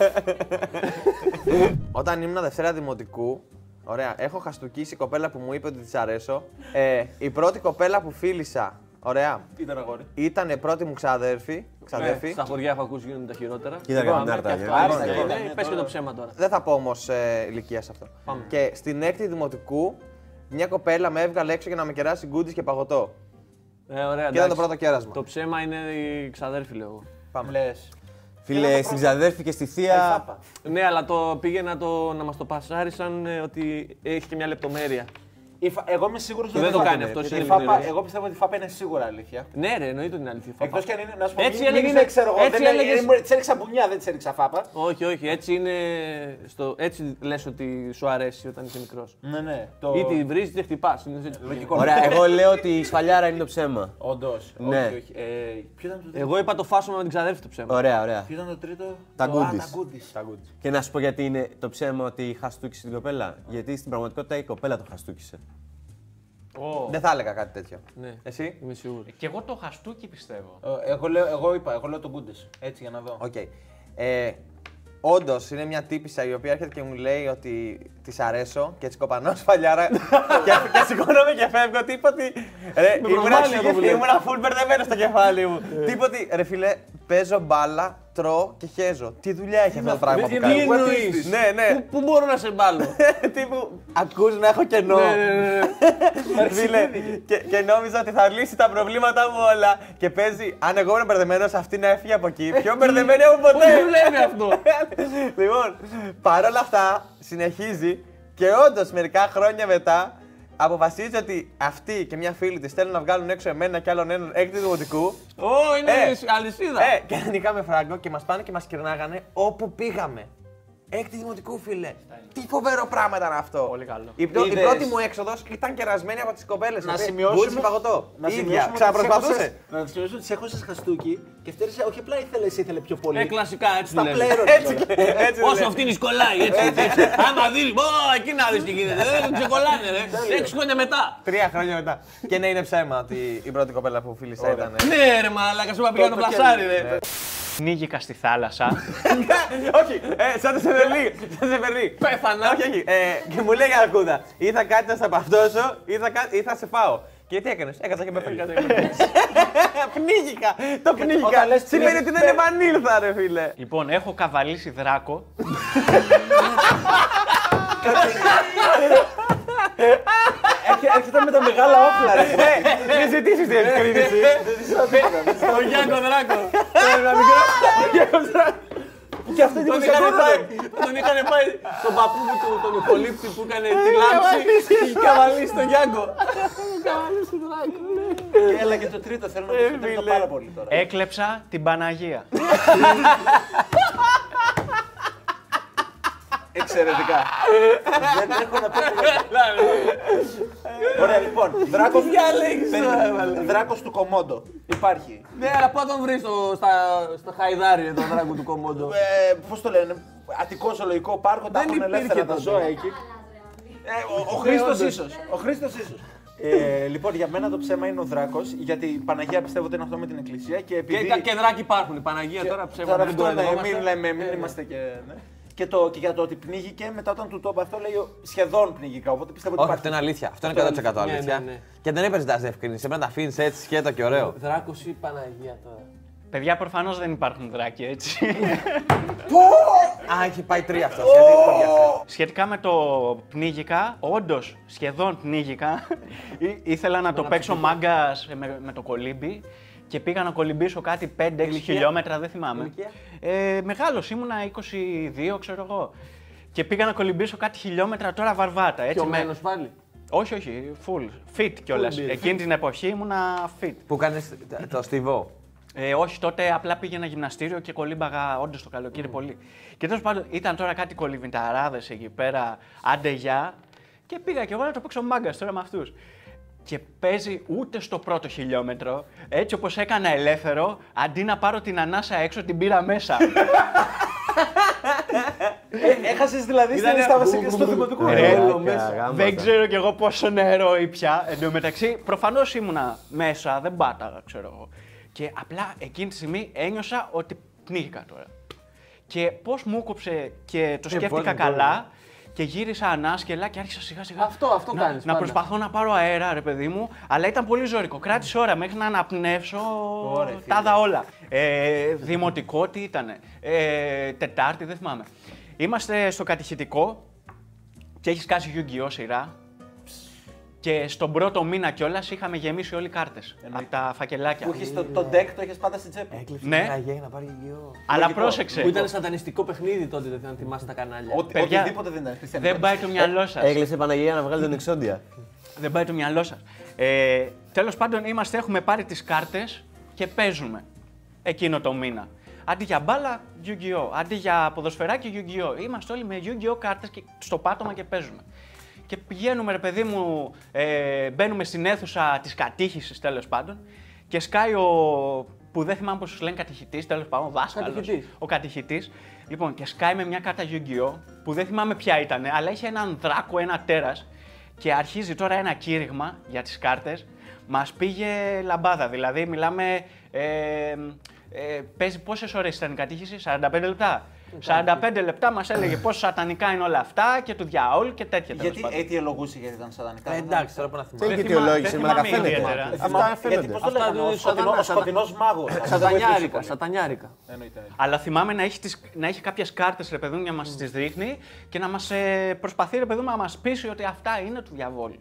Όταν ήμουν Δευτέρα Δημοτικού, ωραία, έχω χαστούκίσει κοπέλα που μου είπε ότι της αρέσω. Ε, η πρώτη κοπέλα που φίλησα, ωραία, Ήταν αγόρι; ήταν πρώτη μου ξαδέρφη. ξαδέρφη. Στα χωριά έχω ακούσει γίνονται τα χειρότερα. Κοίτα Λοιπόν, καμιά και άρτα, αυτό για άρεστα να είναι. δω. Πες και το ψέμα τώρα. Δεν θα πω όμως ε, ηλικίας σε αυτό. Πάμε. Και στην έκτη Δημοτικού, μια κοπέλα με έβγαλε έξω για να με κεράσει γκούντις και παγωτό. Ε, ωραία, Και ήταν το εντάξει. πρώτο κέρασμα. Το ψέμα είναι η ξαδέρφη, λέω. Πάμε. Λες. Φίλε, στην ξαδέρφη και στη Η θεία. φάπα. Ναι, αλλά το πήγε να, το, να μας το πασάρισαν ε, ότι έχει και μια λεπτομέρεια. Η φα- Εγώ είμαι σίγουρο ότι Δεν το η κάνει φάπα- αυτό, η είναι φάπα- λιγνηρός. Εγώ πιστεύω ότι η φάπα είναι σίγουρα αλήθεια. Ναι, ρε, εννοείται ότι είναι αλήθεια. Εκτό κι αν είναι. Να σου πω, Έτσι μην- μην έλεγες- είναι, ξέρω εγώ. έτσι δεν έλεγες- είναι- Τη έριξα μπουνιά, δεν τη έριξα φάπα. Όχι, όχι, έτσι είναι. Στο... Έτσι λες ότι σου αρέσει όταν είσαι μικρό. Ναι, ναι. Το... Ή τη βρει, τη χτυπά. Λογικό. Ωραία, εγώ λέω ότι η σφαλιάρα είναι το ψέμα. Όντω. Ναι. Όχι, όχι. Ε, ποιο ήταν το τρίτο. Εγώ είπα το φάσωμα με την ξαδέρφη το ψέμα. Ωραία, ωραία. Ποιο ήταν το τρίτο. Τα Το- α, goodies. Τα goodies. Και να σου πω γιατί είναι το ψέμα ότι χαστούκησε την κοπέλα. Γιατί στην πραγματικότητα η κοπέλα τον χαστούκισε. Δεν θα έλεγα κάτι τέτοιο. Ναι, Εσύ; είμαι σίγουρο. Και εγώ το χαστούκι πιστεύω. Ε, Εγώ, λέω, εγώ είπα, εγώ λέω το goodies. Έτσι για να δω. Οκ. Ε, Όντως είναι μια τύπισσα η οποία έρχεται και μου λέει ότι της αρέσω και έτσι κοπανώ σφαλιάρα και, και σηκώνομαι και φεύγω. Τι είπα ότι. Ρε, ήμουνα, προσβάλλει αυτό που λέει. ήμουνα full μπερδεμένο στο κεφάλι μου. Τι είπα ότι ρε φίλε, παίζω μπάλα, τρώω και χέζω. Τι δουλειά έχει αυτό το πράγμα που Τι κάνει. εννοείς; Ναι, ναι. Πού- Πού μπορώ να σε βάλω; Τύπου ακούς να έχω κενό. Ναι, ναι, ναι, ναι. Φίλε, και, και νόμιζα ότι θα λύσει τα προβλήματά μου όλα. Και παίζει, αν εγώ ήμουν μπερδεμένος, αυτή να έφυγε από εκεί. Πιο μπερδεμένη από Πώς ποτέ. δουλεύει αυτό; λοιπόν, παρόλα αυτά, συνεχίζει και όντως μερικά χρόνια μετά αποφασίζει ότι αυτή και μια φίλη της θέλουν να βγάλουν έξω εμένα και άλλον έναν έκτη δημοτικού. Ω, είναι Ε. αλυσίδα. Ε, και νικάμε φράγκο και μας πάνε και μας κυρνάγανε όπου πήγαμε. Έκτη δημοτικού, φίλε. Τι φοβερό πράγμα ήταν αυτό. Πολύ καλό. Η, πρω- η Είδες. πρώτη μου έξοδος ήταν κερασμένη από τις κοπέλες. Να σημειώσουμε. παγωτό. Να Ίδια. σημειώσουμε ότι Ξαναπροσπαθούσε. τις έχωσες- Να σημειώσουμε ότι σε έχωσες χαστούκι και φταίρεσε, όχι απλά ήθελε, ήθελε πιο πολύ. Ε, κλασικά έτσι Στα δουλεύει. πλέον. Έτσι, έτσι Όσο δουλεύει. αυτή σκολάει, έτσι. έτσι. Άμα δεις, πω, εκεί να δεις τι γίνεται. Δεν ξεκολλάνε, ρε. Έξι χρόνια μετά. Τρία χρόνια μετά. και ναι, είναι ψέμα ότι η πρώτη κοπέλα που φίλησα ήταν. Ναι, ρε μαλάκα, σου είπα πήγα το πλασάρι, ρε. Πνίγηκα στη θάλασσα. όχι, ε, σαν το Σεβερλί. Σαν το Σεβερλί. Πέθανα. Όχι, όχι. Ε, και μου λέει η Αρκούδα, ή θα κάτσει να σε απαυτώσω ή θα, κα- ή θα σε φάω. Και τι έκανες, έκατσα και με φάγε. Πνίγηκα! Το πνίγηκα! όταν λες Σημαίνει ότι πνίγεσαι, δεν επανήλθα, ρε φίλε. λοιπόν, έχω καβαλήσει δράκο. Έρχε- Έρχεται με τα μεγάλα όπλα, ρε. Ε, Μην ζητήσεις την ευκρίνηση. Ο Γιάνκο Δράκο. Και αυτό είναι Τον που είχαν σε πάει, τον είχαν πάει στον παππού μου του, τον υπολείπτη που έκανε τη λάμψη και είχε καβαλήσει τον Γιάνκο. Έλα και το τρίτο, θέλω να το τρίτο πάρα πολύ τώρα. Έκλεψα την Παναγία. Εξαιρετικά. Δεν έχω να πω. Ωραία, λοιπόν. Δράκο διάλεξες, Δράκος του Κομόντο. Υπάρχει. Ναι, αλλά πού θα τον βρεις στο, στα, στο χαϊδάρι τον δράκο του κομμόντο. Ε, Πώς το λένε, Αττικός ζωολογικό πάρκο, τα Δεν έχουν υπήρχε ελεύθερα τα τότε. ζώα εκεί. Ε, ο, ο Χρήστος ίσως. Ο Χρήστος ίσως. Ε, λοιπόν, για μένα το ψέμα είναι ο Δράκος, γιατί η Παναγία πιστεύω ότι είναι αυτό με την Εκκλησία και επειδή. Και, και δράκοι υπάρχουν. Η Παναγία τώρα ψέματα Τώρα δεν αυτό ναι, κοροϊδευόμαστε. μην λέμε, μην Ε, είμαστε και. Ναι. Και, το, και για το ότι πνίγηκε, μετά όταν του το είπε αυτό, λέει ο- σχεδόν πνίγηκα. Οπότε πιστεύω ότι Όχι, αυτό υπάρχει. είναι αλήθεια. Αυτό είναι 100% Ναι, αλήθεια. ναι, ναι. Και δεν έπαιζε τα διευκρινήσει. Πρέπει να τα αφήνεις έτσι σκέτο και ωραίο. Δράκος ή Παναγία τώρα. Παιδιά, προφανώς δεν υπάρχουν δράκοι, έτσι. Α, έχει πάει τρία αυτό. Γιατί το πιάσε. Σχετικά με το πνίγηκα, όντως σχεδόν πνίγηκα. Ή- Ήθελα να το παίξω μάγκα με, με το κολύμπι και πήγα να κολυμπήσω κάτι 5-6 χιλιόμετρα, δεν θυμάμαι. Ε, Μεγάλος, ήμουνα 22, ξέρω εγώ. Και πήγα να κολυμπήσω κάτι χιλιόμετρα τώρα βαρβάτα. Έτσι, με... Πιωμένος πάλι; Όχι, όχι, full. Fit κιόλας. Full beer. Εκείνη την εποχή ήμουνα fit. Που κάνει το στιβό; Ε, όχι, τότε απλά πήγαινα γυμναστήριο και κολύμπαγα όντως το καλοκαίρι πολύ. Και τέλος πάντων ήταν τώρα κάτι κολυβιταράδε εκεί πέρα, άντε γεια. Και πήγα και εγώ να το παίξω μάγκας τώρα με αυτούς. Και παίζει ούτε στο πρώτο χιλιόμετρο, έτσι όπως έκανα ελεύθερο, αντί να πάρω την ανάσα έξω, την πήρα μέσα. Έχασες δηλαδή στην Ήτανε στα μπου, βασικά μπου, στο μπου. δημοτικό. Ε, Ε, Ρέλο μέσα. γάματα. Δεν ξέρω κι εγώ πόσο νερό ή πια. Εν τω μεταξύ, προφανώς ήμουνα μέσα, δεν πάταγα, ξέρω εγώ. Και απλά εκείνη τη στιγμή ένιωσα ότι πνίγηκα τώρα. Και πώς μου κόψε και το σκέφτηκα καλά και γύρισα ανάσκελα και άρχισα σιγά σιγά Αυτό, αυτό να, κάνεις να πάντα. προσπαθώ να πάρω αέρα, ρε παιδί μου, αλλά ήταν πολύ ζωρικό. Κράτησε ώρα μέχρι να αναπνεύσω τα δα όλα. Ε, δημοτικό τι ήτανε, ε, Τετάρτη, δεν θυμάμαι. Είμαστε στο κατηχητικό και έχεις κάσει Yu-Gi-Oh! σειρά. Και στον πρώτο μήνα κιόλας είχαμε γεμίσει όλοι κάρτες από τα φακελάκια. Που έχει το, το deck, το έχει πάντα στην τσέπη. Έκλεισε Ναι. την αγία να πάρει γιο. Αλλά Λογικό. πρόσεξε. Που ήταν σατανιστικό παιχνίδι τότε, δεν αν θυμάσαι τα κανάλια. Ότι- Παιδιά, Οτιδήποτε δεν ήταν. χριστιανικό. Δεν πάει το μυαλό σας. Έκλεισε η Παναγία να βγάλει τον εξόντια. Δεν πάει το μυαλό σας. Ε, Τέλος πάντων, είμαστε, έχουμε πάρει τις κάρτες και παίζουμε εκείνο το μήνα. Αντί για μπάλα, Yu-Gi-Oh! Αντί για ποδοσφαιράκι, Yu-Gi-Oh! Είμαστε όλοι με Yu-Gi-Oh! κάρτες στο πάτωμα και παίζουμε. Και πηγαίνουμε, ρε παιδί μου, ε, μπαίνουμε στην αίθουσα της κατήχησης τέλος πάντων και σκάει ο. που δεν θυμάμαι πώς τους λένε κατηχητής, τέλος πάντων, ο δάσκαλος. Κατηχητής. Ο κατηχητής. Λοιπόν, και σκάει με μια κάρτα Yu-Gi-Oh! που δεν θυμάμαι ποια ήταν, αλλά είχε έναν δράκο, ένα τέρας και αρχίζει τώρα ένα κήρυγμα για τις κάρτες. Μας πήγε λαμπάδα, δηλαδή μιλάμε... Ε, ε, παίζει πόσες ώρες ήταν η κατήχηση, 45 λεπτά. 45 λεπτά μας έλεγε πόσο σατανικά είναι όλα αυτά και του διαόλου και τέτοια τέλος Γιατί πάντων. αιτιολογούσε γιατί ήταν σατανικά. Ε, εντάξει, τώρα που να θυμάμαι. Τι Δεν αιτιολόγησε, θυμάμαι- μαλακα δεν θυμάμαι φαίνεται. ιδιαίτερα. Ε, Αυτά θυμάμαι- Γιατί φαίνονται. πώς το Αυτά λέγανε, είναι ο σκοτεινό- σατανά- ο σκοτεινό μάγος. Σατανιάρικα, σατανιάρικα. Αλλά θυμάμαι να έχεις, τις, να έχει κάποιες κάρτες ρε παιδί μου να μας τις δείχνει και να μας ε, προσπαθεί ρε παιδί μου να μας πείσει ότι αυτά είναι του διαβόλου.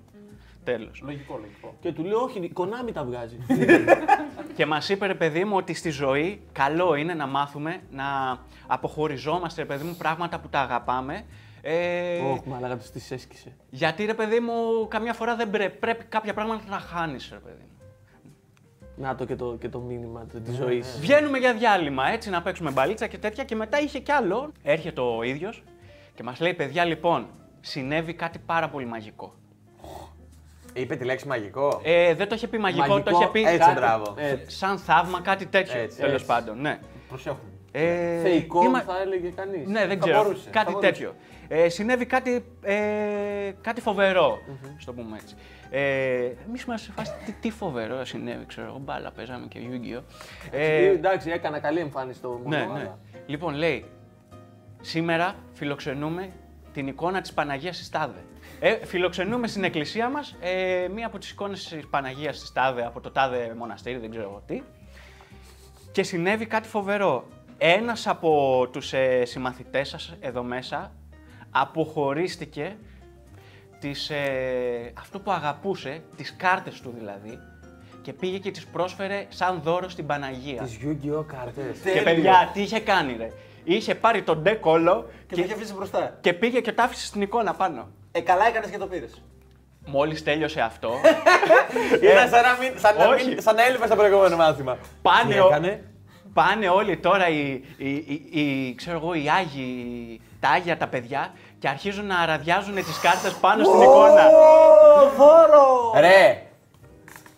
Τέλος. Λογικό, λογικό. Και του λέω, Όχι, η Konami τα βγάζει. Και μας είπε ρε παιδί μου ότι στη ζωή καλό είναι να μάθουμε να αποχωριζόμαστε ρε παιδί μου πράγματα που τα αγαπάμε. Ε, Όχι, μαλάκα του τη έσκησε. γιατί ρε παιδί μου, καμιά φορά δεν πρέ- πρέπει κάποια πράγματα να χάνεις, ρε παιδί μου. Να το και το, και το μήνυμα της ζωής. Βγαίνουμε για διάλειμμα έτσι να παίξουμε μπαλίτσα και τέτοια και μετά είχε κι άλλο. Έρχεται ο ίδιος και μας λέει: Παιδιά, λοιπόν, συνέβη κάτι πάρα πολύ μαγικό. Είπε τη λέξη μαγικό. Ε, δεν το είχε πει μαγικό, Μαγικό, το είχε πει. έτσι, κάτι- μπράβο. ε, σαν θαύμα, κάτι τέτοιο. Έτσι, Τέλος έτσι. πάντων, ναι. Προσέχουμε. Ε, Θεϊκό είμα- θα έλεγε κανείς. Ναι, δεν Θα ξέρω. μπορούσε, θα κάτι μπορούσε. τέτοιο. Ε, συνέβη κάτι, ε, κάτι φοβερό, mm το πούμε έτσι. Ε, Εμείς είμαστε σε φάση τι, τι φοβερό συνέβη, ξέρω εγώ. Μπάλα παίζαμε και Yu-Gi-Oh! Ε, Ε, εντάξει, έκανα καλή εμφάνιση στο μόνο. ναι, ναι. αλλά- Λοιπόν, λέει, σήμερα φιλοξενούμε την εικόνα της Παναγίας της Τάδε. Ε, φιλοξενούμε στην εκκλησία μας ε, μία από τις εικόνες της Παναγίας της Τάδε από το Τάδε μοναστήρι, δεν ξέρω εγώ τι. Και συνέβη κάτι φοβερό. Ένας από τους ε, συμμαθητές σας εδώ μέσα αποχωρίστηκε τις, ε, αυτό που αγαπούσε, τις κάρτες του δηλαδή, και πήγε και τις πρόσφερε σαν δώρο στην Παναγία. Τις Yu-Gi-Oh! κάρτες. Και παιδιά, τι είχε κάνει ρε. Είχε πάρει τον ντε κόλλο Και το και, είχε αφήσει μπροστά. και πήγε και το άφησε στην εικόνα πάνω. Ε, καλά έκανες και το πήρες. Μόλις τέλειωσε αυτό, Ήταν σαν να μην- σαν να όχι. μην- σαν να έλειπες στο προηγούμενο μάθημα. πάνε, Τι ο- έκανε; πάνε όλοι τώρα οι, οι, οι, οι- ξέρω εγώ, οι Άγιοι, τάγια τα παιδιά και αρχίζουν να αραδιάζουν τις κάρτες πάνω στην εικόνα. Ρε!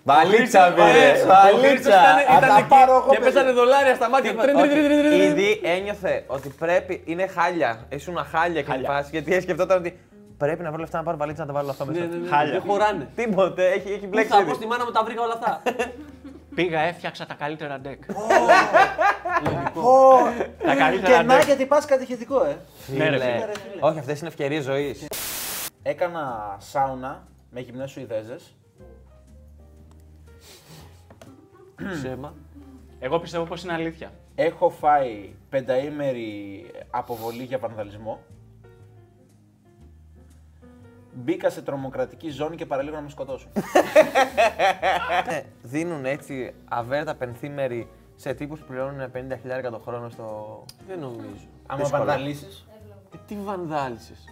Βαλίτσα, πήρε! Βαλίτσα! Αν τα πάρω εγώ, Και παιδί. πέσανε δολάρια στα μάτια. Τριν, τριν, τριν, τριν, τριν. Ήδη ένιωθε ότι πρέπει, είναι χάλια. Ήσουν χάλια και φάση γιατί σκεφτόταν ότι πρέπει να βρω λεφτά να πάρω βαλίτσα να τα βάλω αυτά μέσα. Ναι, ναι, ναι, Χάλια. Δεν χωράνε. Τίποτε, έχει, έχει Πού μπλέξει. θα ήδη. πω στη μάνα μου τα βρήκα όλα αυτά. Πήγα, έφτιαξα τα καλύτερα deck. Ω, τα Και καλύτερα να deck. γιατί πας κατηχητικό, ε. Ναι, ρε, Φίλε. φίλε. Όχι, αυτές είναι ευκαιρίες ζωής. Έκανα σάουνα με γυμνές Σουηδέζες. Ψέμα. Εγώ πιστεύω πως είναι αλήθεια. Έχω φάει πενταήμερη αποβολή για βανδαλισμό. Μπήκα σε τρομοκρατική ζώνη και παραλίγο να με σκοτώσουν. Δίνουν έτσι αβέρτα πενθήμερη σε τύπους που πληρώνουν 50.000 το χρόνο στο. Δεν νομίζω. Άμα Δύσκολο. βανδαλίσεις, Ε, Τι βανδάλισες.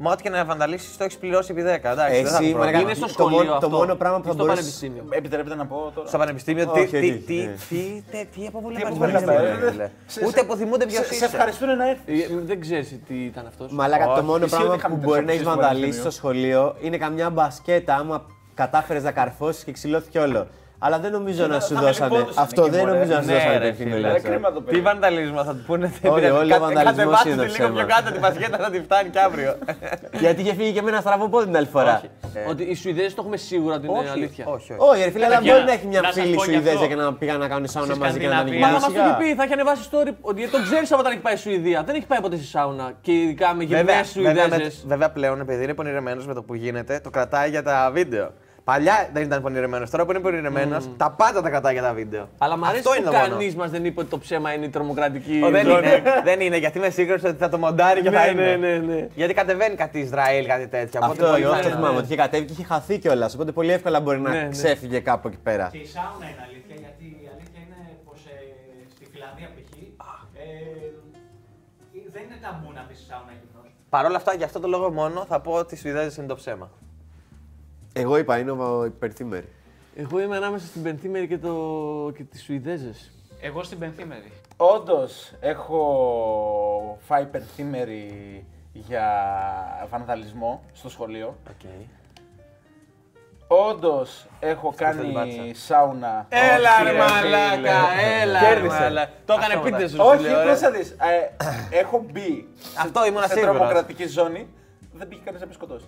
Μα ό,τι και να βανδαλίσει, το έχεις πληρώσει επί 10. Εντάξει, δεν θα Εσύ, έχω πρόβλημα. μαλάκα, Είναι στο το σχολείο μόνο- αυτό. το μόνο πράγμα που ή θα στο μπορείς- πανεπιστήμιο. επιτρέπετε να πω τώρα. Στο πανεπιστήμιο, Όχι, τι, όχι, τι, τι, ναι. τι, τι, τι, τι αποβολή Τι μας αποβολή βάζεις, αυτά, ρε, ε, φίλε. σε- Ούτε που θυμούνται ποιος Σε, σε είσαι. ευχαριστούν να έρθεις. Ε, Δεν ξέρεις τι ήταν αυτός. Μαλάκα, το Όχι. μόνο Ισχύει πράγμα ότι είχαμε που μπορεί να έχεις τέτοια βανδαλίσει στο στο σχολείο είναι καμιά μπασκέτα άμα κατάφερες να καρφώσεις και ξυλώθηκε όλο. Αλλά δεν νομίζω να σου θα δώσανε. χαλιπόδουσαν Αυτό εκεί, δεν μωρέ. νομίζω να σου Ναι, δώσανε ρε, πενθήμερη φίλε. Ε, λεφτά. κρίμα το Τι παιδί. βανδαλισμό θα του πούνε. Όχι, Κα- όλοι ο κα- βανδαλισμός κατεβάστε είναι τη λίγο ψέμα. πιο κάτω τη μπασκέτα θα τη φτάνει και αύριο. Γιατί είχε φύγει και με ένα στραβό πόδι την άλλη φορά. Ότι οι Σουηδέζοι το έχουμε σίγουρα ότι είναι Όχι, αλήθεια. όχι, όχι. Όχι, ρε φίλε, αλλά Παιδιά, μπορεί να έχει μια να σας φίλη πω κι Σουηδέζα αυτό. και να πήγαν να κάνουν σάουνα Στη μαζί και να την Σκανδιναβία. Μα ανοίγουν. μας το έχει πει, θα είχε ανεβάσει story ότι τον ξέρεις από όταν έχει πάει στη Σουηδία. Δεν έχει πάει ποτέ στη σάουνα. Και ειδικά με Βέβαια, γυμνέ βέβαια, με- Σουηδέζες. βέβαια πλέον επειδή είναι πονηρεμένος με το που γίνεται, το κρατάει για τα βίντεο. Παλιά δεν ήταν πονηρεμένος. Τώρα που είναι πονηρεμένος, τα πάντα τα κρατάει για τα βίντεο. Αλλά μου αρέσει Αυτό που είναι το μόνο. κανείς μας δεν είπε ότι το ψέμα είναι η τρομοκρατική. Ω, δεν, ζώνη. είναι, δεν είναι, γιατί είμαι σίγουρος ότι θα το μοντάρει και θα Ναι, είναι. ναι, ναι, ναι. Γιατί κατεβαίνει κάτι Ισραήλ, κάτι τέτοιο. οπότε Αυτό, πολύ εγώ θα αυτό είναι. θυμάμαι. Ότι είχε κατέβει και είχε χαθεί κιόλας. Οπότε πολύ εύκολα μπορεί Ναι, να ναι. ξέφυγε κάπου εκεί πέρα. Και η σάουνα είναι αλήθεια, γιατί η αλήθεια είναι πως στη Φιλανδία π.χ. Ε, δεν είναι ταμπού να μπει στη σάουνα γυμνός. Παρ' όλα αυτά, για αυτό το λόγο μόνο θα πω ότι οι Σουηδέζες είναι το ψέμα. Εγώ είπα, είναι ο υπερθύμερη. Εγώ είμαι ανάμεσα στην Πενθήμερη και, το... και τις Σουηδέζες. Εγώ στην Πενθήμερη. Όντως έχω φάει πενθήμερη για βανδαλισμό στο σχολείο. Okay. Όντως έχω την κάνει πάτησα. σάουνα. Έλα Όχι, ρε ρε, μαλάκα, φίλε. έλα Κέρδισε. ρε μαλάκα. Το έκανε Αυτό πίτε μετά. σου. Όχι, σου λέω, ρε. πώς θα δεις. Ε, έχω μπει Αυτό ήμουν σε σίγουρος. τρομοκρατική ζώνη. Δεν πήγε κανείς να με σκοτώσει.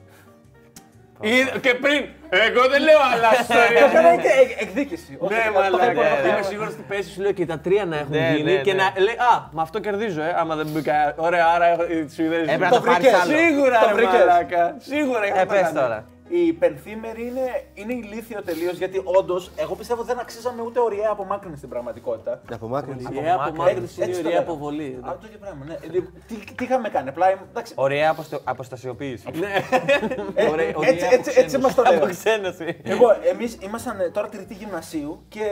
Είδα- Και πριν, εγώ δεν λέω άλλα Το ιστορία. έκανα και εκ- εκδίκηση. Όχι, Ναι, το είχα μαλάκα. υπολογίσει. Είμαι σίγουρος ότι πέσει, σου λέω και τα τρία να έχουν Ναι, γίνει ναι, και ναι. να λέει Α, με αυτό κερδίζω, ε. Άμα δεν μπήκα. Ωραία, άρα έχω οι Σουηδέζοι. Έπρεπε να Το το πάρεις βρήκες. άλλο. Σίγουρα, Το ρε βρήκες. μαλάκα. Σίγουρα είχα Ε, το πες κάνει. τώρα. Η πενθήμερη είναι, είναι ηλίθιο τελείως γιατί όντως εγώ πιστεύω δεν αξίζαμε ούτε ωριαία απομάκρυνση στην πραγματικότητα. Απομάκρυνση. Η απομάκρυνση είναι Έτσι η το ωραία λέγαμε. αποβολή. Α, το ίδιο πράγμα, ναι. Ε, Τι, τι είχαμε κάνει, απλά. Εντάξει, Ωραία αποστο- αποστασιοποίηση. ε, Ωραία, έτσι, ωραία έτσι, έτσι μας το λέγανε. Αποξένωση. Εγώ, εμείς ήμασταν ε, τώρα τρίτη γυμνασίου και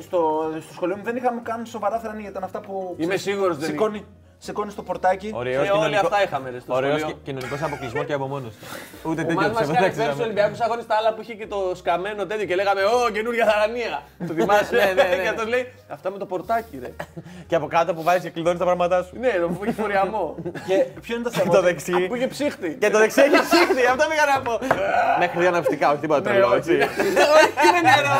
στο, στο σχολείο μου δεν είχαμε καν σοβαρά θρανία. Ήταν αυτά που. Είμαι ξέρεις, σίγουρος δεν Σηκώνει, σηκώνεις το πορτάκι. Ωραίος Και όλοι κοινωνικό- αυτά είχαμε ρε στο Ωραίος σχολείο. κι- κοινωνικός αποκλεισμός και απομόνωση. Ούτε Ο τέτοιο Μάς μας ψέμα έκανε δεν πέρσι στους ξέραμε. Ολυμπιακούς Αγώνες τα άλλα που είχε και το σκαμμένο τέτοιο και λέγαμε Ω, καινούργια θαρανία. Το θυμάσαι, Ναι, ναι, ναι. Και αυτός λέει Αυτά με το πορτάκι, ρε. Και από κάτω που βάζεις και κλειδώνεις τα πράγματά σου. Ναι, ρε, που είχε φοριαμό. και ποιο είναι το θέμα. Το ότι- δεξί. Που είχε ψύχτη. Και το δεξί έχει ψύχτη, αυτό πήγα να πω. Μέχρι δύο αναψυκτικά, όχι τίποτα τρελό, όχι. έτσι. Όχι, είναι νερό.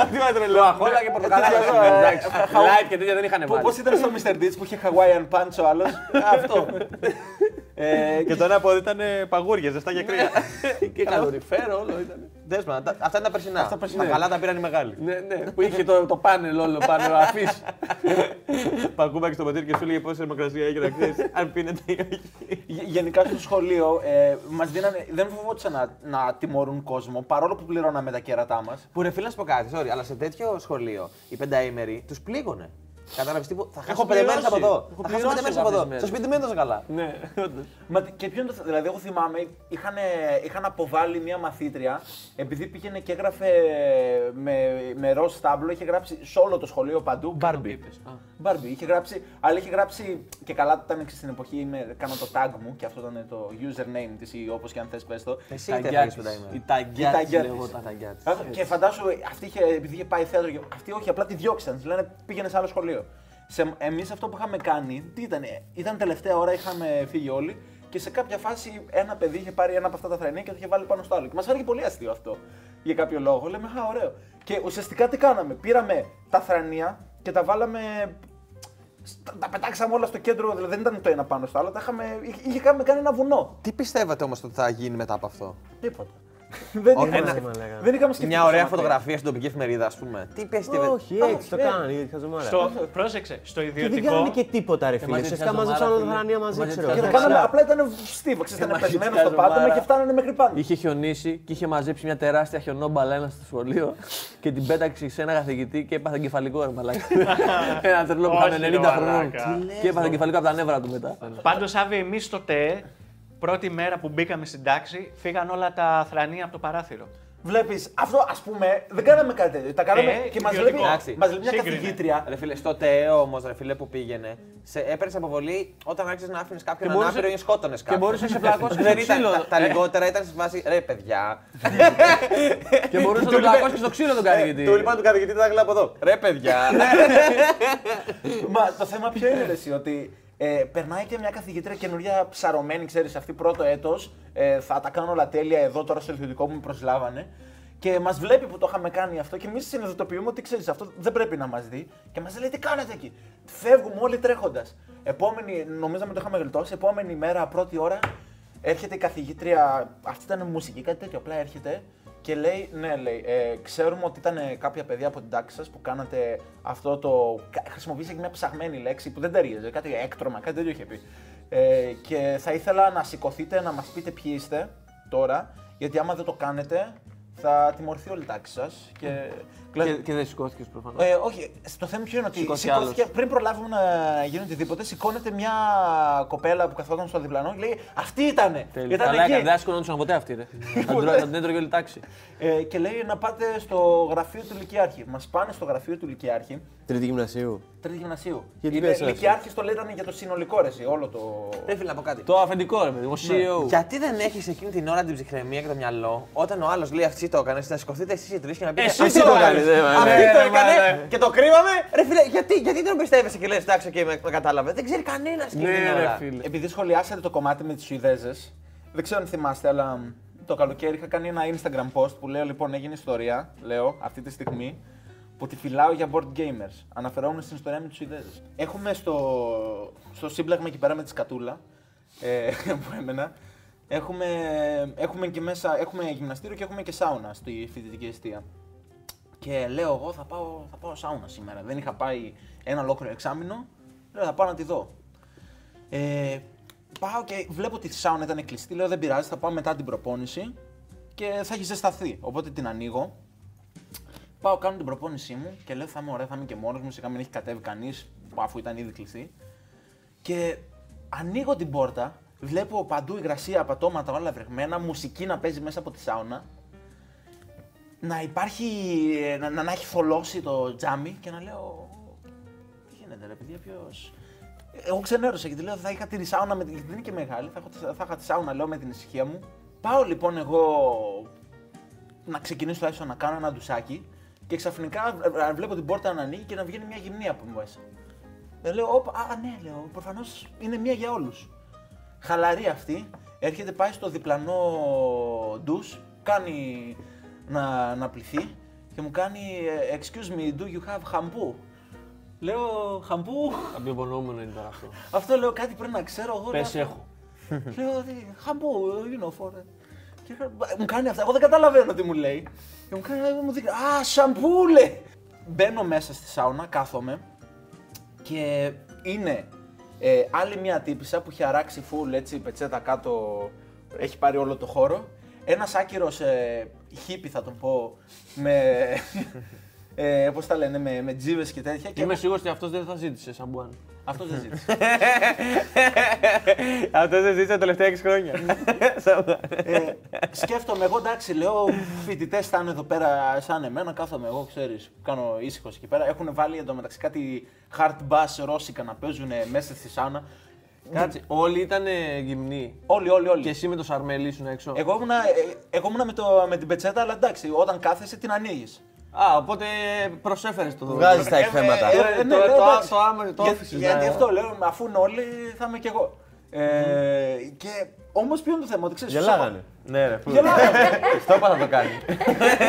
Όχι τίποτα τρελό. Αχόλα και πορτοκαλάδα. Ε, σήμερα, εντάξει. Light και τέτοια δεν είχαν Πώ βάλει. ήταν στο Mr. Deeds που είχε Hawaiian Punch ο άλλος. Αυτό. Ε, Και το ένα πόδι ήταν ε, παγούρια, ζεστά και κρύα. Και καλοριφέρο όλο ήταν. Δέσμα, τα- αυτά είναι τα περσινά. Τα καλά τα πήραν οι μεγάλοι. Ναι, ναι, που είχε το, το πάνελ όλο πάνω, αφής. Πακούμπακι στο ποτήρι και σου έλεγε πόση θερμοκρασία έχει να ξέρει αν πίνετε ή όχι. Γε- Γενικά στο σχολείο ε, μας δίνανε, δεν φοβόντουσαν να, να τιμωρούν κόσμο παρόλο που πληρώναμε τα κέρατά μας. Που ρε φίλε να σου πω κάτι, sorry, αλλά σε τέτοιο σχολείο οι πενταήμεροι τους πλήγωνε. Κατάλαβες τύπου, θα χάσω πέντε μέρες πληρώσει. από εδώ. Έχω Θα χάσω πληρώσει πέντε μέρες εγώ από εδώ. αυτές τις μέρες. Στο σπίτι μου δεν τόσο καλά. Ναι, όντως. Μα και ποιο είναι το. Δηλαδή, εγώ θυμάμαι, είχαν, είχαν αποβάλει μια μαθήτρια επειδή πήγαινε και έγραφε με, με ροζ τάμπλο, είχε γράψει σε όλο το σχολείο παντού. Μπάρμπι. Μπάρμπι. Είχε γράψει, αλλά είχε γράψει και καλά ήταν και στην εποχή. Είμαι, κάνω το tag μου και αυτό ήταν το username της ή όπως και αν θες πες το. Εσύ Τα είτε γκιά έφαγες της. πενταήμερη. Η ταγκιά της ταγκιά της. λεγόταν. Α, Και φαντάσου, αυτή είχε, επειδή είχε πάει θέατρο, και- αυτή όχι, απλά τη διώξαν. Τη λένε πήγαινε σε άλλο σχολείο. Σε, εμείς αυτό που είχαμε κάνει, τι ήταν, ήταν τελευταία ώρα, είχαμε φύγει όλοι και σε κάποια φάση ένα παιδί είχε πάρει ένα από αυτά τα θρανία και το είχε βάλει πάνω στο άλλο. Και μας φάνηκε πολύ αστείο αυτό για κάποιο λόγο. Λέμε, Α, ωραίο. Και ουσιαστικά τι κάναμε, πήραμε τα θρανία και τα βάλαμε στα- τα πετάξαμε όλα στο κέντρο, δηλαδή δεν ήταν το ένα πάνω στο άλλο. Τα είχαμε, είχε, είχε κάνει κάνει ένα βουνό. Τι πιστεύετε όμως ότι θα γίνει μετά από αυτό; Τίποτα. δεν, Όχι, είχαμε, ένα- δεν είχαμε σκεφτεί. Μια το ωραία θέμα. φωτογραφία στην τοπική εφημερίδα, ας πούμε. Τι πιστεύετε. Όχι, έτσι το ναι. κάνει, χαζομάρα. Στο, πρόσεξε, στο Και δεν ιδιωτικό. κάνανε και τίποτα, ρε φίλε. μαζί Ουσιαστικά της μαζέψαν όλα τα χαζομάρα, θρανία φίλε. μαζί, Μαζί ξέρω. της Και το Εντάξει. κάναμε, απλά ήταν στίβο, ξέρετε, ήταν μαγικά πεσμένο στο πάτωμα ζωμάρα. και φτάνανε μέχρι πάνω. Είχε χιονίσει και είχε μαζέψει μια τεράστια χιονόμπαλα ένα στο σχολείο και την πέταξε σε ένα καθηγητή και έπαθε εγκεφαλικό ρε μαλάκα. ένα τρελό που Όχι, ήταν ρε 90 χρονών. μαλάκα. Και έπαθε εγκεφαλικό από τα νεύρα του μετά. Πάντως, Άβη, εμείς στο ΤΕΕ, πρώτη μέρα που μπήκαμε στην τάξη, φύγαν όλα τα θρανία από το παράθυρο. Βλέπεις, αυτό ας πούμε δεν κάναμε κάτι τέτοιο. Τα κάναμε Ε, και μας λέει, ιδιωτικό. Εντάξει. μας λέει μια Σύγκρινε. καθηγήτρια. Ρε φίλε, στο ΤΕΕ όμως, ρε φίλε που πήγαινε, σε έπαιρνες αποβολή όταν άρχισες να άφηνες κάποιον Και μπορούσε- ανάπηρο ή σκότωνες κάποιον. μπορούσες να σε πλακώσει Δεν στο ήταν. ξύλο. Τα, τα λιγότερα ήταν σε φάση. Ρε παιδιά. Και μπορούσες να τον πλακώσει και στο ξύλο τον καθηγητή. Του λοιπόν του καθηγητή τα έγκλα από εδώ. Ρε παιδιά. Μα το θέμα ποιο είναι ρε, εσύ, ότι ε, περνάει και μια καθηγήτρια καινούρια ψαρωμένη, ξέρεις, αυτή πρώτο έτος. Ε, θα τα κάνω όλα τέλεια εδώ τώρα στο ιδιωτικό που με προσλάβανε. Και μας βλέπει που το είχαμε κάνει αυτό και εμείς συνειδητοποιούμε ότι ξέρεις, αυτό δεν πρέπει να μας δει. Και μας λέει τι κάνετε εκεί; Φεύγουμε όλοι τρέχοντας. Επόμενη, νομίζαμε το είχαμε γλιτώσει. Επόμενη μέρα, πρώτη ώρα, έρχεται η καθηγήτρια. Αυτή ήταν μουσική, κάτι τέτοιο. Απλά έρχεται και λέει, ναι, λέει, ε, ξέρουμε ότι ήταν κάποια παιδιά από την τάξη σας που κάνατε αυτό το. κα- Χρησιμοποίησε και μια ψαγμένη λέξη που δεν ταιριάζει, κάτι έκτρωμα, κάτι τέτοιο είχε πει. Ε, και θα ήθελα να σηκωθείτε να μας πείτε ποιοι είστε τώρα, γιατί άμα δεν το κάνετε, θα τιμωρηθεί όλη η τάξη σας. Και... Και, και δεν σηκώθηκες προφανώς. Ε, όχι, το θέμα ποιο είναι ότι Σηκώθηκε σηκώθηκε, πριν προλάβουμε να γίνει οτιδήποτε, σηκώνεται μια κοπέλα που καθόταν στο διπλανό και λέει Αυτή ήτανε! Ήταν Καλά εκεί. έκανε, δεν ασκονόντουσαν ποτέ αυτοί. ρε. Θα την τρώει- Θα την έτρωγε όλη η τάξη. Ε, και λέει να πάτε στο γραφείο του Λυκειάρχη. Μας πάνε στο γραφείο του Λυκειάρχη, Τρίτη γυμνασίου. τρίτη γυμνασίου. Γιατί Είναι πες έτσι. Λυκειάρχη το λέγανε για το συνολικό ρε, εσύ, όλο το. Ρε φίλε, να πω κάτι. Το αφεντικό ρε παιδί, ο CEO. Γιατί δεν έχεις εκείνη την ώρα την ψυχραιμία και το μυαλό όταν ο άλλος λέει αυτή το έκανε, να σηκωθείτε εσείς οι τρεις και να πείτε Εσύ «Αυτή το έκανες, ε, Αυτή ναι, το ναι, έκανε και το κρύβαμε. Ρε φίλε, γιατί, γιατί δεν πιστεύεσαι και λες, εντάξει, και με, με κατάλαβε. Δεν ξέρει κανένας εκείνη την Ναι, ρε ώρα. φίλε. Επειδή σχολιάσατε το κομμάτι με τις Σουηδέζες, δεν ξέρω αν θυμάστε, αλλά το καλοκαίρι είχα κάνει ένα Instagram post που λέω λοιπόν έγινε ιστορία, λέω αυτή τη στιγμή, που τη φυλάω για board gamers. Αναφερόμουν στην ιστορία με του Σουηδέζες. Έχουμε στο, στο σύμπλαγμα εκεί πέρα με τη σκατούλα ε, που έμενα. Έχουμε, έχουμε και μέσα, έχουμε γυμναστήριο και έχουμε και σάουνα στη φοιτητική αιστεία. Και λέω εγώ θα πάω, θα πάω σάουνα σήμερα. Δεν είχα πάει ένα ολόκληρο εξάμεινο. Λέω θα πάω να τη δω. Ε, πάω και βλέπω ότι η σάουνα ήταν κλειστή. Λέω δεν πειράζει, θα πάω μετά την προπόνηση και θα έχεις ζεσταθεί. Οπότε την ανοίγω. Πάω, κάνω την προπόνησή μου και λέω θα είμαι ωραία, θα είμαι και μόνος μου. Σιγά μην έχει κατέβει κανείς αφού ήταν ήδη κλειστή. Και ανοίγω την πόρτα, βλέπω παντού υγρασία, πατώματα, όλα βρεγμένα, μουσική να παίζει μέσα από τη σάουνα. Να υπάρχει, να, να, να έχει θολώσει το τζάμι και να λέω. Τι γίνεται, ρε παιδιά, ποιο. Εγώ ξενέρωσα γιατί λέω θα είχα τη σάουνα, με, την- γιατί δεν είναι και μεγάλη, θα, έχω, θα είχα τη σάουνα λέω με την ησυχία μου. Πάω λοιπόν εγώ να ξεκινήσω τουλάχιστον να κάνω ένα ντουσάκι και ξαφνικά ε, ε, βλέπω την πόρτα να ανοίγει και να βγαίνει μια γυμνή από μέσα. Ε, λέω, όπα, α, ναι, λέω, προφανώς είναι μία για όλους. Χαλαρή αυτή, έρχεται, πάει στο διπλανό ντους, κάνει να, να πληθεί και μου κάνει ε, Excuse me, do you have shampoo? Λέω, χαμπού, Αμπιοπονούμενο είναι τώρα αυτό. αυτό λέω κάτι πρέπει να ξέρω εγώ. Πες λέω, έχω. Λέω, τι, χαμπού, you know, for... Και μου κάνει αυτά, εγώ δεν καταλαβαίνω τι μου λέει. Και μου κάνει, μου δείχνει, α, σαμπού λέει. Μπαίνω μέσα στη σάουνα, κάθομαι και είναι ε, άλλη μια τύπησα που έχει αράξει full έτσι, πετσέτα κάτω, έχει πάρει όλο το χώρο. Ένας άκυρος ε, χίπι θα τον πω, με, ε, πώς τα λένε, με, με τζίβες και τέτοια. Και Είμαι σίγουρος ότι αυτός δεν θα ζήτησε σαν μπουάν. Αυτό δεν ζήτησε. Αυτό δεν ζήτησα τα τελευταία 6 χρόνια. ε, σκέφτομαι εγώ, εντάξει, λέω φοιτητές θα είναι εδώ πέρα σαν εμένα, κάθομαι εγώ, ξέρεις, κάνω ήσυχος εκεί πέρα. Έχουν βάλει εντωμεταξύ κάτι hard bass ρώσικα να παίζουν μέσα στη σάουνα. Κάτσε, όλοι ήταν γυμνοί. Όλοι, όλοι, όλοι. Και εσύ με το σαρμέλι ήσουν έξω. Εγώ ήμουνα, ε, εγώ ήμουνα με, το, με την πετσέτα, αλλά εντάξει, όταν κάθεσαι την ανοίγεις. Α, οπότε προσέφερες το Βγάζεις τα εκθέματα. Ε, Ε, ναι, το- ναι, το- εντάξει. το άμα- το Για- office, Γιατί ναι. αυτό λέω, αφού είναι όλοι, θα είμαι κι εγώ. Ε, και όμως ποιο είναι το θέμα, ότι ξέρεις. Γελάγανε. Ναι, ρε. Γελάγανε. Στο είπα θα το κάνει.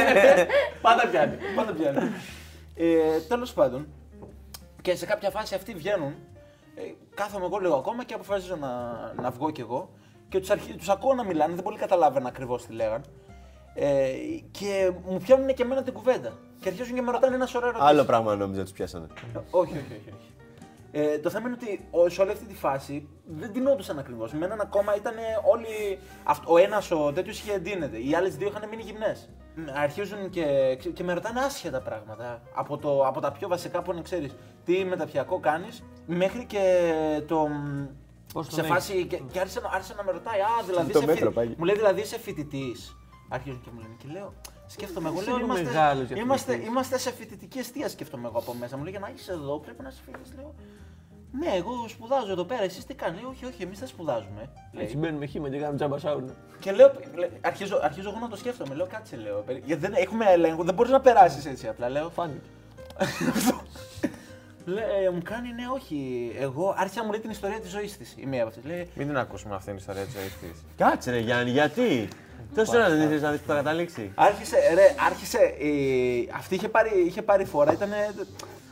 Πάντα πιάνει. Πάντα πιάνει. Ε, Τέλος πάντων, και σε κάποια φάση αυτοί βγαίνουν. Ε, κάθομαι εγώ λίγο ακόμα και αποφασίζω να, να βγω κι εγώ. Και τους τους ακούω να μιλάνε, δεν πολύ καταλάβαινα ακριβώς τι λέγαν. Ε, και μου πιάνουν και εμένα την κουβέντα. Και αρχίζουν και με ρωτάνε ένα σωρό ερωτήσεις. Άλλο πράγμα νόμιζα τους πιάσανε. Όχι, όχι, όχι. όχι. Ε, το θέμα είναι ότι ο- σε όλη αυτή τη φάση δεν τεινόντουσαν ακριβώς. Με έναν ακόμα ήταν όλοι. αυτ- ο ένας ο τέτοιος είχε εντείνεται. Οι άλλες δύο είχαν μείνει γυμνές. Αρχίζουν και, και με ρωτάνε άσχετα πράγματα. Από, το, από τα πιο βασικά που είναι, ξέρεις, τι μεταπιακό κάνεις, μέχρι και το. Πώς σε τον φάση. Και, και άρχισε, να- άρχισε να με ρωτάει, Α, δηλαδή. Το είσαι μέτρο, φοι- πάγει. Μου λέει δηλαδή είσαι φοιτητής. Αρχίζουν και μου λένε και λέω. Σκέφτομαι εγώ, Εσύ λέω, είναι είμαστε, μεγάλος για είμαστε, φοιτητής. είμαστε σε φοιτητική αιστεία, σκέφτομαι εγώ από μέσα. Μου λέει για να είσαι εδώ, πρέπει να είσαι φοιτητή. Λέω, ναι, εγώ σπουδάζω εδώ πέρα. Εσείς τι κάνετε, Λέει, όχι, όχι, εμείς δεν σπουδάζουμε. Λέει. Έτσι μπαίνουμε χήμα και κάνουμε τζάμπα σάουνα. Και λέω, λέ- αρχίζω, αρχίζω εγώ να το σκέφτομαι. Λέω, κάτσε, λέω. περι- Γιατί δεν έχουμε έλεγχο, δεν μπορείς να περάσεις έτσι απλά. Λέω, Φάνηκε. Λέει, μου κάνει, ναι, όχι. Εγώ άρχισα να μου λέει την ιστορία της ζωής της. Η μία από αυτές. Λέει, Μην την ακούσουμε αυτή την ιστορία της ζωής της. Κάτσε ρε Γιάννη, γιατί; Τόσο ώρα δεν ήθελε να δει που θα καταλήξει. Άρχισε, ρε, άρχισε, η- αυτή είχε πάρει, είχε πάρει φορά, ήτανε,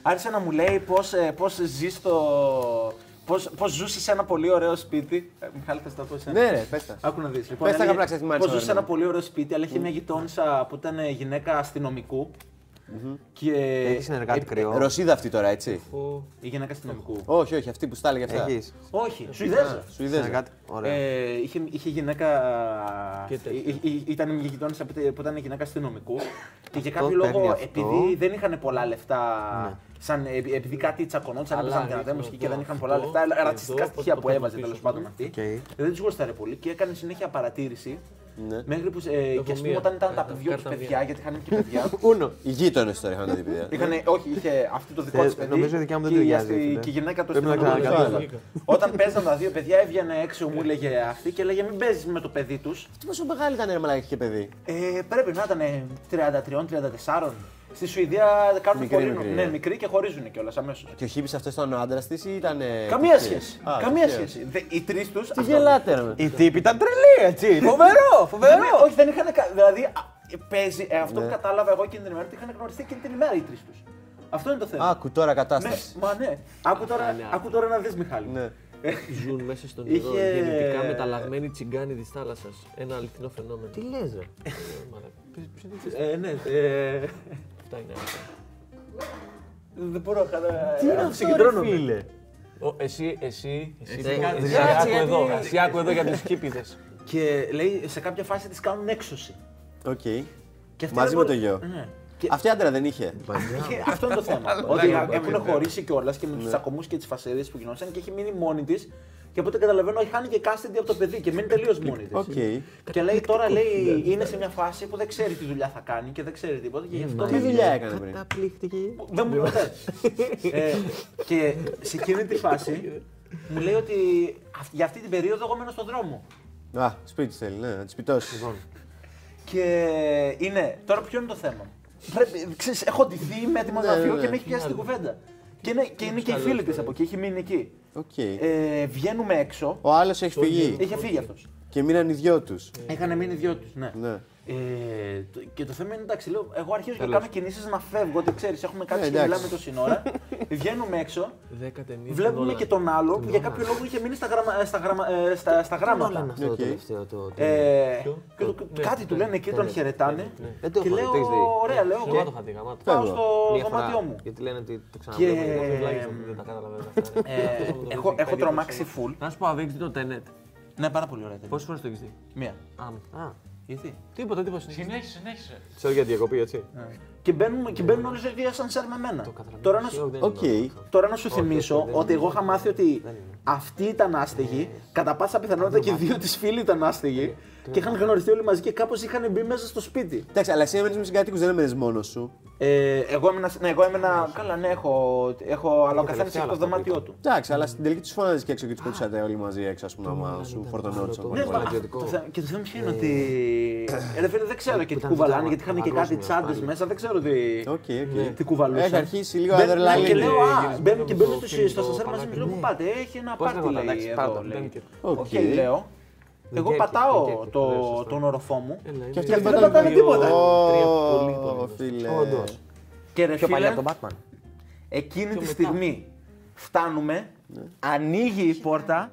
άρχισε να μου λέει πώς, ε, πώς ζει στο... Πώς, πώς ζούσε σε ένα πολύ ωραίο σπίτι. Ε, Μιχάλη, θες να το πω εσένα. Ναι, ρε, πες τα. Άκου να δεις. Λοιπόν, Πες τα έλεγε καπνά, ξέρεις τι μ' άρεσε Πώς ζούσε σε εμένα. ένα πολύ ωραίο σπίτι, αλλά είχε μια γειτόνισσα που ήταν γυναίκα αστυνομικού. Και... Έχεις συνεργάτη ε, κρυό. Ρωσίδα αυτή τώρα, έτσι. Η γυναίκα αστυνομικού. Όχι, όχι, αυτή που στα έλεγε αυτά. Έχεις. Όχι, Σουηδέζα. Σουηδέζα. Συνεργάτη. Ωραία. Ε, είχε, είχε γυναίκα. Και τέτοια. ε, ε, ήταν μια γειτόνισσα που που ήταν γυναίκα αστυνομικού. και για κάποιο παίρνει λόγο, αυτό. επειδή δεν είχαν πολλά λεφτά. Σαν, ε, επειδή κάτι τσακωνόντουσαν, Αλλά έπαιζαν και ρίχνω ανατέμωση και εδώ, δεν είχαν αυτό, πολλά λεφτά. εδώ, Ρατσιστικά πώς στοιχεία το που παίρνω έβαζε πίσω τέλος σου. πάντων αυτή. Οκ. Δεν τους γούσταρε πολύ και έκανε συνέχεια παρατήρηση. Ναι. Μέχρι που. Ε, και ας πούμε μία. όταν ήταν τα Ε, δυο τους κάρτα παιδιά, μία. γιατί είχαν και παιδιά. Ούνο. Οι γείτονες τώρα είχαν τα δύο παιδιά. Είχανε, όχι, είχε αυτό το δικό Ε, τη παιδί. νομίζω η δικιά μου δεν και η ταιριάζει, αστη- φίλε. Και η γυναίκα του Πρέπει να αστυνομικού. ξανακατάλαβα. Όταν παίζαν τα δύο παιδιά, έβγαινε έξω, μου έλεγε αυτή και έλεγε Μην παίζεις με το παιδί τους. Τι πόσο μεγάλη ήταν ρε μαλάκα και παιδί; Ε, πρέπει να ήταν 33-34. Στη Σουηδία κάνουν Μικρή, πολύ. μικρή, ναι, ε. μικρή και χωρίζουν κιόλας αμέσως. Και ο Χίπη αυτός ήταν ο άντρας της ή ήταν. Καμία σχέση. Α, Καμία τυχαίο. σχέση. Δε- Οι τρεις τους. Τι γελάτε, ρε. Η τύπη ήταν τρελή, έτσι. Φοβερό, φοβερό. Όχι, δεν είχαν. κα- Δηλαδή, α, παίζει. ε, αυτό Ναι. που κατάλαβα εγώ εκείνη την ημέρα ότι είχαν γνωριστεί εκείνη την ημέρα οι τρεις τους. Αυτό είναι το θέμα. Άκου τώρα ναι, κατάσταση. μα ναι. Άκου τώρα, άκου τώρα να δεις, Μιχάλη. Ναι. Ζουν μέσα στο Είχε- νερό γενετικά μεταλλαγμένοι τσιγκάνοι της θάλασσας. Ένα αληθινό φαινόμενο. Τι λες, ρε. Ε, ναι, ε, Αυτά είναι. αυτά. δεν μπορώ να. Τι είναι να αυτό, ρε συγκεντρώνομαι. φίλε; Ο, εσύ, εσύ, εσύ, Εσύ που- κάτσε, εσύ κάτσε, άκου γιατί- εδώ, εσύ άκου εδώ για τους κήπηδες. Και λέει σε κάποια φάση τη κάνουν έξωση. Οκ. Και αυτή Μαζί δεν με το μπορεί- γιο. Ναι. Και Αυτή άντρα δεν είχε. είχε- αυτό είναι το θέμα. ότι έχουν χωρίσει κιόλας και με του τσακωμού και τις φασαρίε που γινόταν και έχει μείνει μόνη της. Και από ό,τι καταλαβαίνω, χάνει και custody από το παιδί και μένει τελείως μόνη της. Οκ. Και λέει τώρα λέει, είναι σε μια φάση που δεν ξέρει τι δουλειά θα κάνει και δεν ξέρει τίποτα. Και γι' αυτό Τι μένει- δουλειά έκανε πριν; Καταπληκτική. Δεν μου είπε ποτέ. ε, και σε εκείνη τη φάση μου λέει ότι αυ- για αυτή την περίοδο εγώ μένω στον δρόμο. Α, σπίτι θέλει, ναι, να τη σπιτώσει. Και είναι. Τώρα ποιο είναι το θέμα. Πρέπει, ξέρεις, έχω ντυθεί, είμαι έτοιμο να Ναι, φύγω ναι, και ναι. με έχει πιάσει την κουβέντα. Και είναι και, είναι και η φίλη της από εκεί, έχει μείνει εκεί. Οκ. Ε, βγαίνουμε έξω. Ο άλλος έχει φύγει. Είχε φύγει αυτός. Και μείναν οι δυο τους. Είχαν μείνει δυο τους, ναι. Ναι. Ε, το- και το θέμα είναι εντάξει, λέω, εγώ αρχίζω και κάνω κινήσεις να φεύγω. Ότι ξέρεις, έχουμε κάτσει Ναι, και εντάξει. μιλάμε το σύνορα. Βγαίνουμε έξω, Δέκα ταινίες βλέπουμε Νόλαν. και τον άλλο που για κάποιο λόγο είχε μείνει στα, γραμμα, ε, στα, γραμμα, ε, στα, στα γράμματα. Αυτό το Οκ. τελευταίο το. Ε, Ποιο; και το- Ναι, κάτι του λένε εκεί, τον χαιρετάνε. Δεν το Και έχω δει, λέω, το έχεις δει. ωραία, λέω, Εγώ εγώ το είχα δει, γαμάτο. πάω Φεύγω. στο Μία φορά, δωμάτιό μου. Γιατί λένε ότι το Και ξαναβλέπω. Εγώ τουλάχιστον δεν τα κατάλαβα αυτά. ε, έχω, έχω τρομάξει full. Να σου πω, αν έχεις δει το Tenet. Ναι, πάρα πολύ ωραία. ταινία. Πόσες φορές το έχεις δει; Μία. Α, Α, Γιατί; τίποτα, τίποτα. Συνέχισε, συνέχισε. ξέρω για διακοπή, έτσι. Και μπαίνουν, και μπαίνουν όλες οι δύο ασανσέρ με μένα. Καταλαβαίνω. Τώρα να, Όχι, σου, δεν Οκ. είναι. τώρα να σου θυμίσω ότι εγώ είχα μάθει ότι αυτοί ήταν άστεγοι, κατά πάσα πιθανότητα και οι δύο της φίλοι ήταν άστεγοι και είχαν γνωριστεί όλοι μαζί και κάπως είχαν μπει μέσα στο σπίτι. Εντάξει, αλλά εσύ έμενε με συγκάτοικους δεν έμενε μόνος σου. Ε, εγώ έμενα. Ναι, εγώ έμενα. Καλά, ναι, έχω. έχω αλλά ο καθένας έχει το δωμάτιό του. Εντάξει, αλλά στην τελική του φώναζε και έξω και τους πετούσατε όλοι μαζί έξω, ας πούμε, άμα σου φορτωνόντουσαν. Ναι, μα, το θε- Και το θέμα ποιο είναι ότι. Ε, ρε φίλε, δεν ξέρω και τι κουβαλάνε, γιατί είχαν και κάτι τσάντες μέσα, δεν ξέρω τι, Οκ, οκ. τι κουβαλούσαν. Έχει αρχίσει λίγο Μπαίνουν- αδερλαλή. ναι, Και λέω, α, μπαίνουν και μπαίνουν στο στο σασέρ μαζί μου, λέω, πού πάτε, έχει ένα Πώς πάρτι, λέγονταν, λέει, εντάξει, εδώ, πάρ' το, λέει. μπαίνει και- Οκ. Οκ, λέω. Εγώ Γκέκι, πατάω γκέκι, το- ναι, σωστά. τον οροφό μου Και και αυτή δεν πατάνε τίποτα. Τρία πολύ, Ω, πολύ. φίλε. Όντως. Και ρε Πιο παλιά φίλε, από τον Batman. εκείνη τη στιγμή φτάνουμε, ανοίγει η πόρτα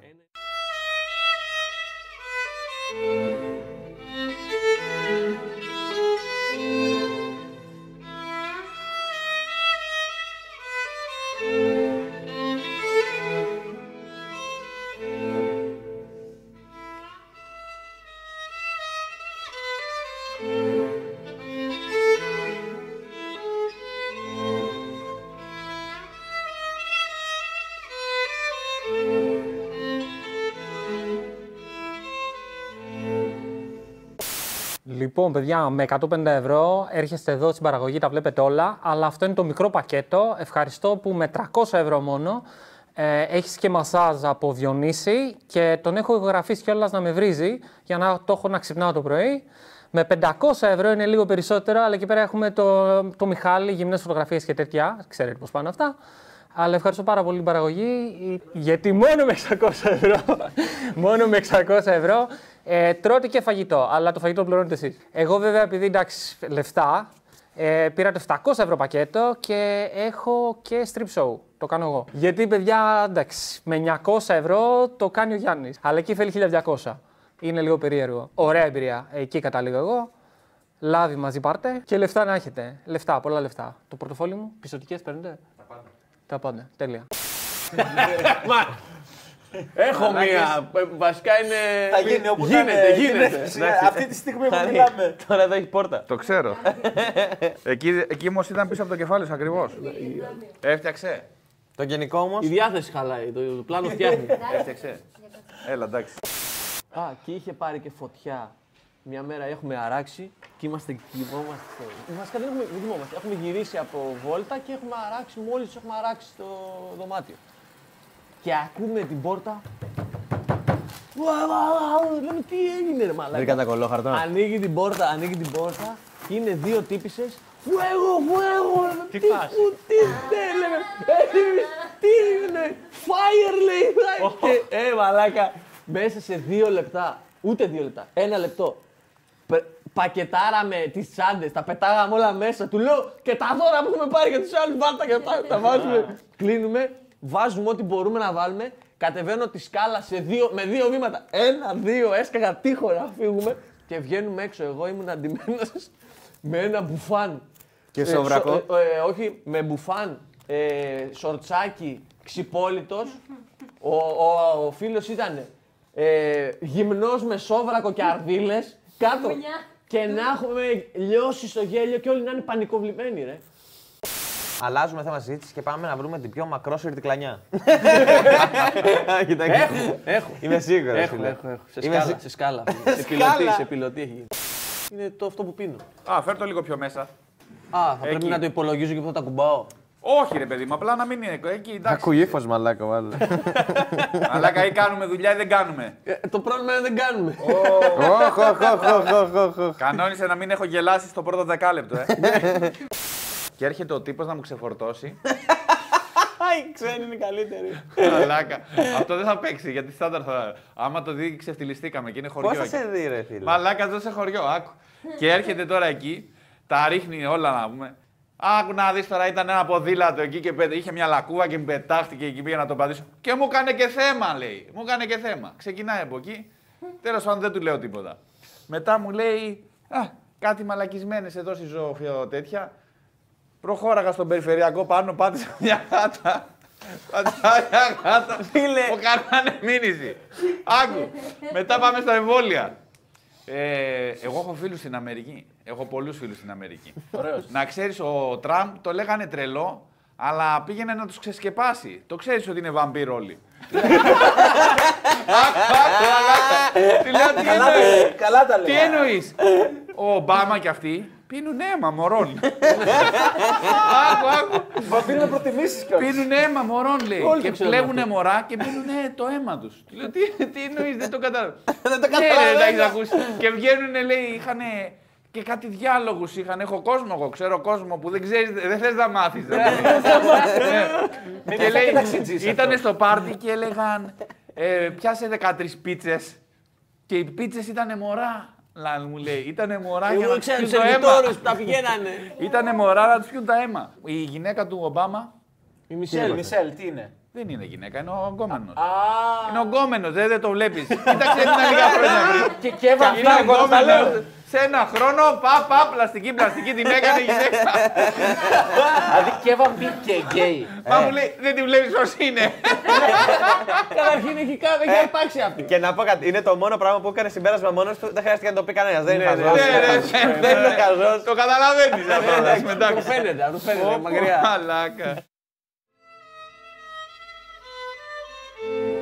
Λοιπόν, παιδιά, με 150 ευρώ έρχεστε εδώ στην παραγωγή, τα βλέπετε όλα. Αλλά αυτό είναι το μικρό πακέτο. Ευχαριστώ που με 300 ευρώ μόνο ε, έχεις και μασάζ από Διονύση και τον έχω ηχογραφήσει κιόλας να με βρίζει για να το έχω να ξυπνάω το πρωί. Με 500 ευρώ είναι λίγο περισσότερο, αλλά εκεί πέρα έχουμε το, το Μιχάλη, γυμνές φωτογραφίες και τέτοια. Ξέρετε πώς πάνε αυτά. Αλλά ευχαριστώ πάρα πολύ την παραγωγή, γιατί μόνο με 600 ευρώ, μόνο με 600 ευρώ ε, τρώτε και φαγητό, αλλά το φαγητό πληρώνετε εσείς. Εγώ βέβαια επειδή εντάξει λεφτά, ε, πήρα το 700 ευρώ πακέτο και έχω και strip show. Το κάνω εγώ. Γιατί παιδιά, εντάξει, με 900 ευρώ το κάνει ο Γιάννης, αλλά εκεί θέλει 1200. Είναι λίγο περίεργο. Ωραία εμπειρία. Εκεί καταλήγω εγώ. Λάδι μαζί πάρτε και λεφτά να έχετε. Λεφτά, πολλά λεφτά. Το πορτοφόλι μου, πιστοτικές παίρνετε; Τα πάντα. Τα πάντα. Τέλεια. Έχω μία. ε, Βασικά είναι. θα γίνει όπου θα Γίνεται, είναι, γίνεται. γίνεται. Αυτή τη στιγμή που μιλάμε. Τώρα εδώ έχει πόρτα. Το ξέρω. εκεί εκεί όμως ήταν πίσω από το κεφάλι σου ακριβώς. Έφτιαξε. Το γενικό όμως. Η διάθεση χαλάει. Το, το πλάνο φτιάχνει. Έφτιαξε. Έλα, εντάξει. Α, και είχε πάρει και φωτιά. Μια μέρα έχουμε αράξει και είμαστε κοιμόμαστε. Βασικά δεν έχουμε, δεν κοιμόμαστε. Έχουμε γυρίσει από βόλτα και έχουμε αράξει, μόλις έχουμε αράξει το δωμάτιο. Και ακούμε την πόρτα. Ουα, ουα, ουα, Λέμε τι έγινε, ρε μαλάκα. Βρήκα τα κολόχαρτα. Ανοίγει την πόρτα, ανοίγει την πόρτα και είναι δύο τύπησες. Φουέγο, φουέγο! Τι φάση; που- Τι ναι, λέμε. «Ε, Τι είναι, fire λέει. Και, ε, μαλάκα, μέσα σε δύο λεπτά, ούτε δύο λεπτά, ένα λεπτό. πε- Πακετάραμε τις τσάντες, τα πετάγαμε όλα μέσα. Του λέω και τα δώρα που έχουμε πάρει για τους άλλους, βάλτα και τα, τα βάζουμε. Κλείνουμε, βάζουμε ό,τι μπορούμε να βάλουμε. Κατεβαίνω τη σκάλα σε δύο, με δύο βήματα. Ένα, δύο, έσκαγα τείχο να φύγουμε και βγαίνουμε έξω. Εγώ ήμουν αντιμένος με ένα μπουφάν. Και σοβρακό. σο- ε, ε, όχι, με μπουφάν, ε, σορτσάκι, ξυπόλυτος. Ο, ο, ο φίλος ήταν ε, γυμνός με σόβρακο και αρδίλες κάτω. Μπουνιά. και να έχουμε λιώσει στο γέλιο και όλοι να είναι πανικοβλημένοι, ρε. Αλλάζουμε θέμα συζήτησης και πάμε να βρούμε την πιο μακρόσυρτη κλανιά. Έχω, έχω. Είμαι σίγουρος. Έχω, έχω, έχω. Σε Είμαι σκάλα, σι- σε σκάλα. σε πιλωτή, σε πιλωτή έχει γίνει. Είναι το αυτό που πίνω. Α, φέρ το λίγο πιο μέσα. Α, θα πρέπει Εκεί. να το υπολογίζω και πού θα τα κουμπάω. Όχι, ρε παιδί μου, απλά να μην είναι εκεί. Εντάξει. Ακούει ύφος μαλάκα, βάλε. Αλλά ή κάνουμε δουλειά ή δεν κάνουμε. Ε, το πρόβλημα είναι δεν κάνουμε. Κανόνισε να μην έχω γελάσει στο πρώτο δεκάλεπτο, ε. Και έρχεται ο τύπος να μου ξεφορτώσει. Άι, ξένοι είναι καλύτεροι. Μαλάκα. Αυτό δεν θα παίξει γιατί στάνταρ θα. Άμα το δει, ξεφτυλιστήκαμε και είναι χωριό. Πώ θα εκεί. σε δει, ρε φίλε; Μαλάκα εδώ σε χωριό, άκου. και έρχεται τώρα εκεί, τα ρίχνει όλα να πούμε. Άκου να δεις τώρα, ήταν ένα ποδήλατο εκεί και πέ- είχε μια λακκούβα και μου πετάχτηκε εκεί πήγα να το πατήσω. Και μου έκανε και θέμα, λέει. Μου έκανε και θέμα. Ξεκινάει από εκεί. Τέλος πάντων δεν του λέω τίποτα. Μετά μου λέει, Α, κάτι μαλακισμένες εδώ στη ζωοφιο τέτοια. Προχώραγα στον περιφερειακό πάνω, πάτησα μια γάτα. Πάτησα μια γάτα. Φίλε. Μου κάνανε μήνυση. Άκου. Μετά πάμε στα εμβόλια. Ε, εγώ έχω φίλους στην Αμερική. Έχω πολλούς φίλους στην Αμερική. Να ξέρεις, ο Τραμπ το λέγανε τρελό, αλλά πήγαινε να τους ξεσκεπάσει. Το ξέρεις ότι είναι βαμπύρ όλοι. Άκου, άκου, μαλάκα. Τι λέω, τι εννοείς; Καλά τα Τι λέει. εννοείς; Ο Ομπάμα κι αυτοί Πίνουν αίμα μωρών. άκου, άκου. Μα πήραμε προτιμήσεις κιόλα. Πίνουν αίμα μωρών, λέει. Όλοι και το ξέρουν πλέγουν μωρά και πίνουν το αίμα τους. Λέω, τι, τι εννοείς, δεν το κατάλαβα. Δεν το Ναι, ρε, καταλαβαίνω. τα έχεις ακούσει. Και βγαίνουν, λέει, είχαν και κάτι διάλογους είχαν. Έχω κόσμο, εγώ ξέρω κόσμο που δεν ξέρεις, δεν θες να μάθεις. και λέει, ήταν στο πάρτι και έλεγαν, ε, πιάσε 13 πίτσες. Και οι πίτσες ήταν μωρά. Λαν μου λέει, ήτανε μωρά για Εγώ να ξέρω τους του πιούν το αίμα. σερβιτόρους που τα πηγαίνανε. Ήτανε μωρά να τους πιούν τα αίμα. Η γυναίκα του Ομπάμα Η Μισελ, Μισελ. Μισελ, τι είναι; Δεν είναι γυναίκα, είναι ο ογκόμενος. Α, Είναι ογκόμενος, δεν, δεν το βλέπεις. Κοίταξε την λίγα χρόνια πριν. Και κέβα Είναι ογκόμενος. Σε ένα χρόνο, πα, πα, πλαστική, πλαστική, την έκανε η γυναίκα. δηλαδή Κέβα μπήκε γκέι. Μα μου λέει, δεν τη βλέπεις πώ είναι. Καταρχήν έχει κάνει, έχει αρπάξει αυτή. Και να πω κάτι, είναι το μόνο πράγμα που έκανε συμπέρασμα μόνος του, δεν χρειάστηκε να το πει κανένας. Δεν είναι Ναι, χαζός. Ναι, ναι, ναι. Δεν είναι χαζός. Το καταλαβαίνεις αυτό. Του φαίνεται, του φαίνεται, μακριά. Μαλάκα. Bye.